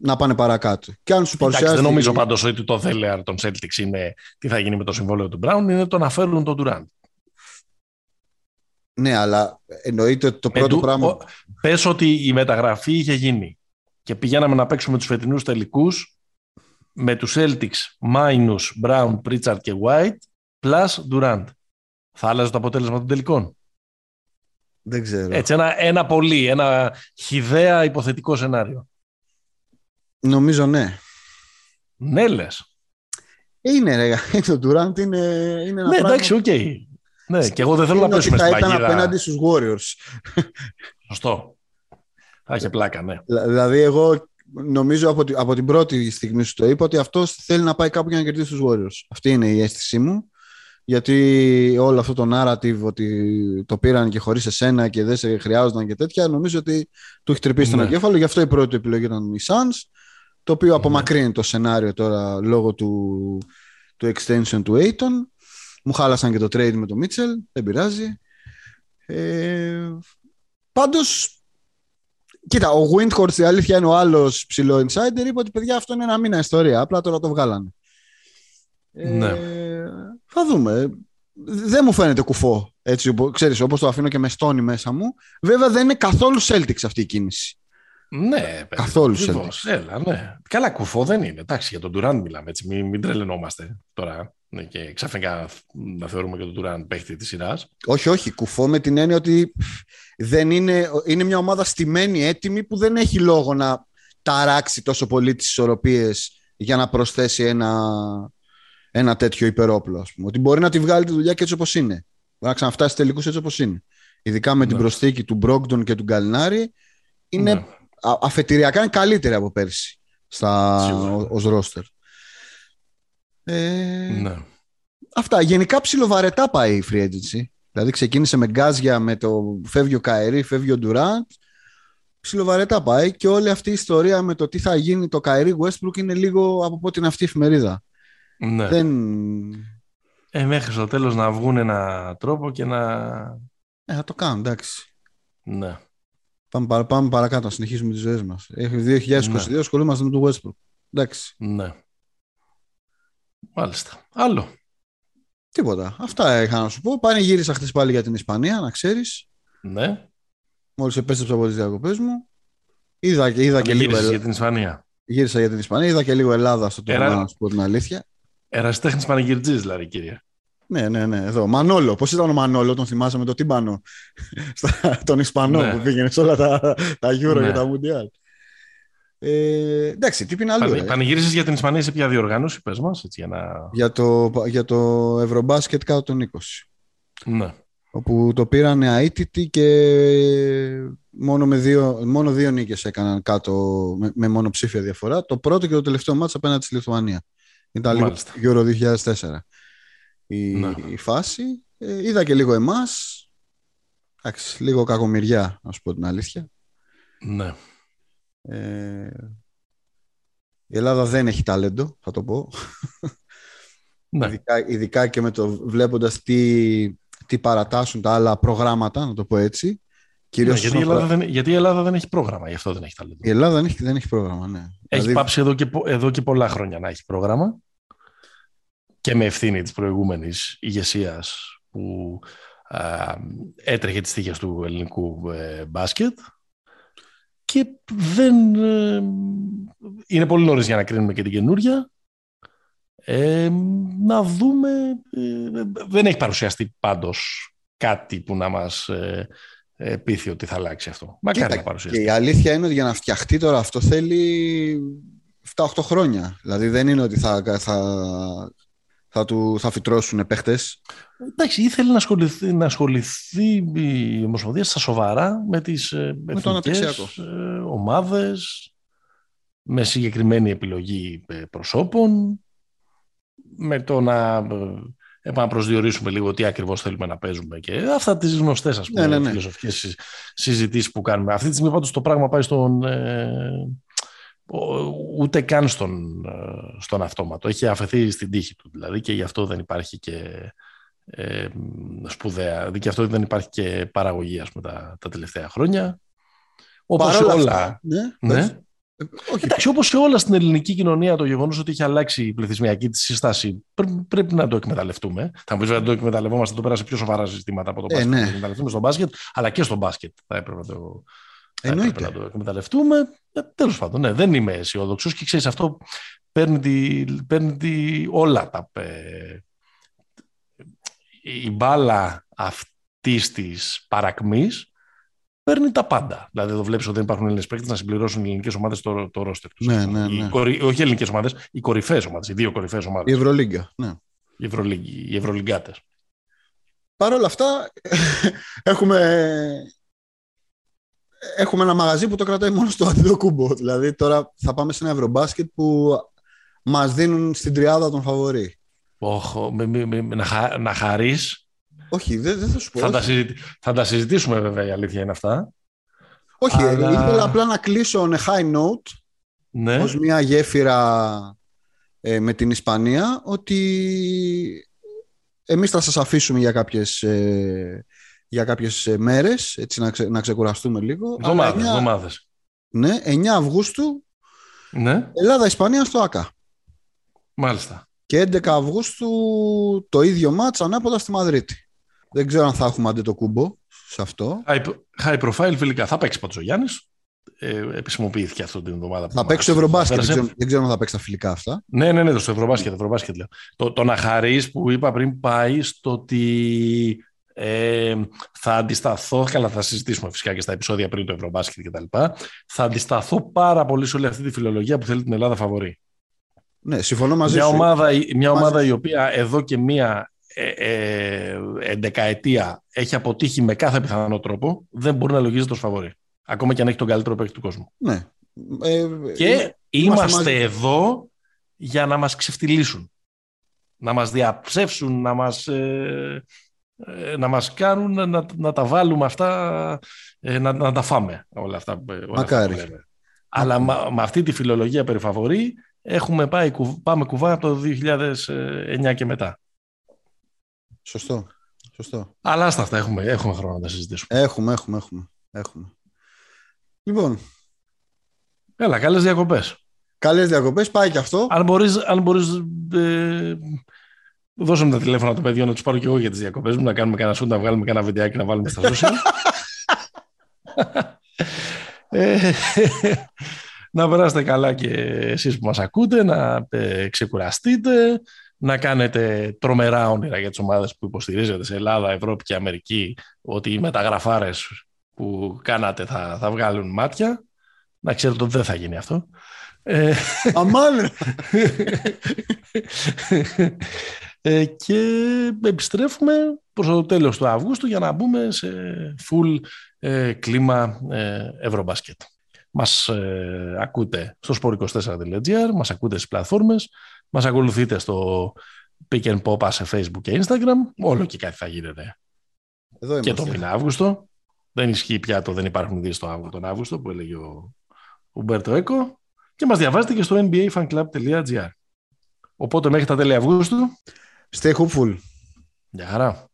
να πάνε παρακάτω. Και αν σου παρουσιάζει... δεν νομίζω πάντως ότι το δέλεαρ των Celtics είναι τι θα γίνει με το συμβόλαιο του Brown, είναι το να φέρουν τον Durant. Ναι, αλλά εννοείται ότι το πρώτο πράγμα. Πες ότι η μεταγραφή είχε γίνει και πηγαίναμε να παίξουμε τους φετινούς τελικούς με τους Celtics minus Brown, Pritchard και White plus Durant. Θα άλλαζε το αποτέλεσμα των τελικών; Δεν ξέρω. Έτσι, ένα, ένα πολύ, ένα χιδέα υποθετικό σενάριο. Νομίζω ναι. Ναι, λες. Είναι, ρε. Το Durant είναι, είναι ένα Ναι, εντάξει, OK. Okay. Ναι, και εγώ δεν θέλω να πέσουμε στην παγίδα. Θα ήταν απέναντι στους Warriors. Σωστό. Θα είχε πλάκα, ναι. Δηλαδή, εγώ νομίζω από, από την πρώτη στιγμή σου το είπα ότι αυτός θέλει να πάει κάπου για να κερδίσει τους Warriors. Αυτή είναι η αίσθησή μου. Γιατί όλο αυτό το narrative ότι το πήραν και χωρίς εσένα και δεν σε χρειάζονταν και τέτοια, νομίζω ότι του έχει τρυπήσει ναι. τον εγκέφαλο. Γι' αυτό η πρώτη επιλογή ήταν η Suns το οποίο απομακρύνει το σενάριο τώρα λόγω του, του extension του Aiton. Μου χάλασαν και το trade με το Mitchell, δεν πειράζει. Ε, πάντως, κοίτα, ο Windhorst η αλήθεια είναι ο άλλος ψηλό insider, είπε ότι παιδιά αυτό είναι ένα μήνα ιστορία, απλά τώρα το βγάλανε. Ε, ναι. Θα δούμε. Δεν μου φαίνεται κουφό, έτσι, ξέρεις, όπως το αφήνω και με στόνι μέσα μου. Βέβαια δεν είναι καθόλου Celtics αυτή η κίνηση. Ναι, καθόλου Έλα, ναι. Καλά, κουφό δεν είναι. Εντάξει, για τον Τουράν μιλάμε έτσι. Μην, μην τρελαινόμαστε τώρα. Ναι, και ξαφνικά να θεωρούμε και τον Τουράν παίχτη της σειράς. Όχι, όχι. Κουφό με την έννοια ότι δεν είναι, είναι μια ομάδα στημένη, έτοιμη που δεν έχει λόγο να ταράξει τόσο πολύ τις ισορροπίες για να προσθέσει ένα, ένα τέτοιο υπερόπλο. Ας πούμε. Ότι μπορεί να τη βγάλει τη δουλειά και έτσι όπως είναι. Μπορεί να ξαναφτάσει τελικούς έτσι όπως είναι. Ειδικά με την ναι. προσθήκη του Μπρόγκτον και του Γκαλινάρη. Είναι ναι αφετηριακά είναι καλύτερη από πέρσι στα, ως ρόστερ. Ε, ναι. Αυτά. Γενικά ψιλοβαρετά πάει η free agency. Δηλαδή ξεκίνησε με γκάζια με το φεύγει ο Καερή, φεύγει ο Ντουράντ. Ψιλοβαρετά πάει και όλη αυτή η ιστορία με το τι θα γίνει το Καερή Westbrook είναι λίγο από πότε είναι αυτή η εφημερίδα. Ναι. Δεν... Ε, μέχρι στο τέλος να βγουν ένα τρόπο και να... Ε, θα το κάνουν, εντάξει. Ναι. Πάμε, πάμε παρακάτω, να συνεχίσουμε τις ζωές μας. Έχει 2022, ναι. ασχολούμαστε με το Westbrook. Εντάξει. Ναι. Μάλιστα. Άλλο. Τίποτα. Αυτά είχα να σου πω. Πάνε γύρισα χθες πάλι για την Ισπανία, να ξέρεις. Ναι. Μόλις επέστρεψα από τις διακοπές μου. Είδα, είδα και λίγο... για την Ισπανία. Γύρισα για την Ισπανία. Είδα και λίγο Ελλάδα στο τομέα, Ερα... να σου πω την αλήθεια. Εραστέχνης Πανηγυρτζής, δηλαδή, κύριε. Ναι, ναι, ναι. Εδώ. Μανόλο. Πώς ήταν ο Μανόλο, τον θυμάσαι με το τύμπανο. τον Ισπανό ναι. που πήγαινε σε όλα τα, τα Euro ναι. και τα Mundial. Ε, εντάξει, τι πει άλλο. Πανε, Πανηγύρισες για την Ισπανία σε ποια διοργάνωση, πες μας. Για, να... για, το, για το Ευρωμπάσκετ κάτω των 20. Ναι. Όπου το πήραν αίτητοι και μόνο, με δύο, μόνο δύο νίκες έκαναν κάτω με, με μονοψήφια διαφορά. Το πρώτο και το τελευταίο μάτς απέναντι στη Λιθουανία. Ήταν λίγο Euro 2004 η, ναι. η φάση. Ε, είδα και λίγο εμάς. Εντάξει, λίγο κακομοιριά, να σου πω την αλήθεια. Ναι. Ε, Η Ελλάδα δεν έχει ταλέντο, θα το πω. Ναι. Ειδικά, ειδικά και με το βλέποντας τι, τι παρατάσσουν τα άλλα προγράμματα, να το πω έτσι. Ναι, Κυρίως γιατί, η όσον Ελλάδα αφορά- δεν, γιατί η Ελλάδα δεν έχει πρόγραμμα, γι' αυτό δεν έχει ταλέντο. η Ελλάδα δεν έχει, δεν έχει πρόγραμμα, ναι. Έχει Δηλαδή, πάψει εδώ και, πο- εδώ και πολλά χρόνια να έχει πρόγραμμα και με ευθύνη της προηγούμενης ηγεσίας που α, έτρεχε τις τύχες του ελληνικού ε, μπάσκετ και δεν ε, είναι πολύ νωρίς για να κρίνουμε και την καινούρια Ε, να δούμε ε, δεν έχει παρουσιαστεί πάντως κάτι που να μας ε, ε, πείθει ότι θα αλλάξει αυτό. Μακάρι Κοίτα, να παρουσιαστεί. Και η αλήθεια είναι ότι για να φτιαχτεί τώρα αυτό θέλει 7-8 χρόνια. Δηλαδή δεν είναι ότι θα, θα, θα, του, θα φυτρώσουν παίχτες. Εντάξει, ήθελε να ασχοληθεί, να ασχοληθεί η Ομοσπονδία στα σοβαρά με τις ε, το εθνικές αναπτυξιακό. ε, ομάδες, με συγκεκριμένη επιλογή ε, προσώπων, με το να ε, επαναπροσδιορίσουμε λίγο τι ακριβώς θέλουμε να παίζουμε και αυτά τις γνωστές ας πούμε, Ναι, ναι, ναι. φιλοσοφικές συ- συζητήσεις που κάνουμε. Αυτή τη στιγμή πάντως το πράγμα πάει στον... ε, ο- ούτε καν στον, ε, στον αυτόματο. Έχει αφαιθεί στην τύχη του δηλαδή και γι' αυτό δεν υπάρχει και ε, σπουδαία. Δηλαδή και αυτό δεν υπάρχει και παραγωγή ας πούμε, τα, τα τελευταία χρόνια. Όπως Παρόλα όλα. αυτά, ναι, Ναι. πες. Ε, όχι, Εντάξει, όπως και όλα στην ελληνική κοινωνία, το γεγονός ότι έχει αλλάξει η πληθυσμιακή της σύσταση πρέ- πρέπει να το εκμεταλλευτούμε. Θα μου πεις βέβαια το εκμεταλλευόμαστε εδώ πέρα σε πιο σοβαρά συστήματα από το Ε, μπάσκετ. ναι. Θα το εκμεταλλευτούμε στο μπάσκετ, αλλά και στο μπάσκετ θα έπρεπε να το, θα έπρεπε Εννοείται. να το εκμεταλλευτούμε. Ε, τέλος πάντων, ναι, δεν είμαι αισιόδοξος και ξέρεις αυτό παίρνει, τη, παίρνει τη, όλα τα... ε, η μπάλα αυτής της παρακμής παίρνει τα πάντα. Δηλαδή, εδώ βλέπεις ότι δεν υπάρχουν Έλληνες παίκτες να συμπληρώσουν οι ελληνικές ομάδες το, το ρόστερ τους. Ναι, ναι, ναι. όχι οι ελληνικές ομάδες, οι κορυφαίες ομάδες, οι δύο κορυφαίες ομάδες. Η Ευρωλίγκα, ναι. Οι, Ευρωλίγοι- οι Ευρωλυγκάτε. Παρ' όλα αυτά, έχουμε, έχουμε ένα μαγαζί που το κρατάει μόνο στο Αντιδοκούμπο. Δηλαδή, τώρα θα πάμε σε ένα Ευρωμπάσκετ που μας δίνουν στην τριάδα τον φαβορή. να, χα, να χαρείς. Όχι, δεν, δεν θα σου πω. Θα, τα όχι. συζητη- θα τα συζητήσουμε βέβαια, η αλήθεια είναι αυτά. Όχι, Αλλά- ήθελα απλά να κλείσω on a high note Ναι. ως μια γέφυρα ε, με την Ισπανία ότι εμείς θα σας αφήσουμε για κάποιες, ε, για κάποιες ε, μέρες έτσι να, ξε- να ξεκουραστούμε λίγο. Εβδομάδες. Αλλά 9 εβδομάδες. Ναι, 9 Αυγούστου Ναι, Ελλάδα-Ισπανία στο ΑΚΑ. μάλιστα. Και 11 Αυγούστου το ίδιο μάτς ανάποδα στη Μαδρίτη. Δεν ξέρω αν θα έχουμε αντί το κούμπο σε αυτό. High, high profile φιλικά. Θα παίξει πάντως ο Γιάννης. Ε, επισημοποιήθηκε αυτό την εβδομάδα. που Θα μας παίξει το Ευρωμπάσκετ. Δεν πέρασε. ξέρω, δεν ξέρω αν θα παίξει τα φιλικά αυτά. Ναι, ναι, ναι, το στο Ευρωμπάσκετ, Ευρωμπάσκετ λέω. Το, το να χαρείς που είπα πριν πάει στο ότι ε, θα αντισταθώ, καλά θα συζητήσουμε φυσικά και στα επεισόδια πριν το Ευρωμπάσκετ κτλ. Θα αντισταθώ πάρα πολύ σε όλη αυτή τη φιλολογία που θέλει την Ελλάδα φαβορή. Ναι, συμφωνώ μαζί Μια σου. ομάδα, η- μια Μαζί ομάδα σου. η οποία εδώ και μία ε, ε, εντεκαετία έχει αποτύχει με κάθε πιθανό τρόπο, δεν μπορεί να λογίζεται ως φαβορή. Ακόμα και αν έχει τον καλύτερο παίκτη του κόσμου. Ναι. Ε, Και είναι- είμαστε, μαζί. εδώ για να μας ξεφτυλίσουν. Να μας διαψεύσουν, να μας, ε, ε, να μας κάνουν να, να, να τα βάλουμε αυτά, ε, να, να τα φάμε όλα αυτά, ε, όλα αυτά Μακάρι. που λέμε. Αλλά με με αυτή τη φιλολογία περί φαβορί έχουμε πάει, κου- πάμε κουβά από το 2009 και μετά. Σωστό. Σωστό. Αλλά άστα αυτά, έχουμε, έχουμε χρόνο να τα συζητήσουμε. Έχουμε, έχουμε, έχουμε. έχουμε. Λοιπόν, Έλα, καλές διακοπές. καλές διακοπές. Πάει και αυτό. Αν μπορείς, αν μπορείς ε, δώσε μου τα τηλέφωνα των παιδιών να τους πάρω και εγώ για τις διακοπές μου, να κάνουμε κανένα σούντα, να βγάλουμε κανένα βιντεάκι να βάλουμε στα social. ε, να περάσετε καλά και εσείς που μας ακούτε, να ε, ξεκουραστείτε, να κάνετε τρομερά όνειρα για τις ομάδες που υποστηρίζετε σε Ελλάδα, Ευρώπη και Αμερική, ότι οι μεταγραφάρες που κάνατε θα, θα βγάλουν μάτια. Να ξέρετε ότι δεν θα γίνει αυτό. Ε, Αμάν! ε, και επιστρέφουμε προς το τέλος του Αυγούστου για να μπούμε σε full ε, κλίμα ε, Ευρωμπάσκετ. Μας ε, ακούτε στο sport24.gr, μας ακούτε στις πλατφόρμες, μας ακολουθείτε στο Pick and Pop σε Facebook και Instagram. Όλο και κάτι θα γίνεται Εδώ και το είμαστε. μήνα Αύγουστο. Δεν ισχύει πια το δεν υπάρχουν δύο στο Αύγουστο, τον Αύγουστο που έλεγε ο Ουμπέρτο Έκο. και μας διαβάζετε και στο nbafanclub.gr. Οπότε μέχρι τα τέλη Αυγούστου. stay hopeful. Jara.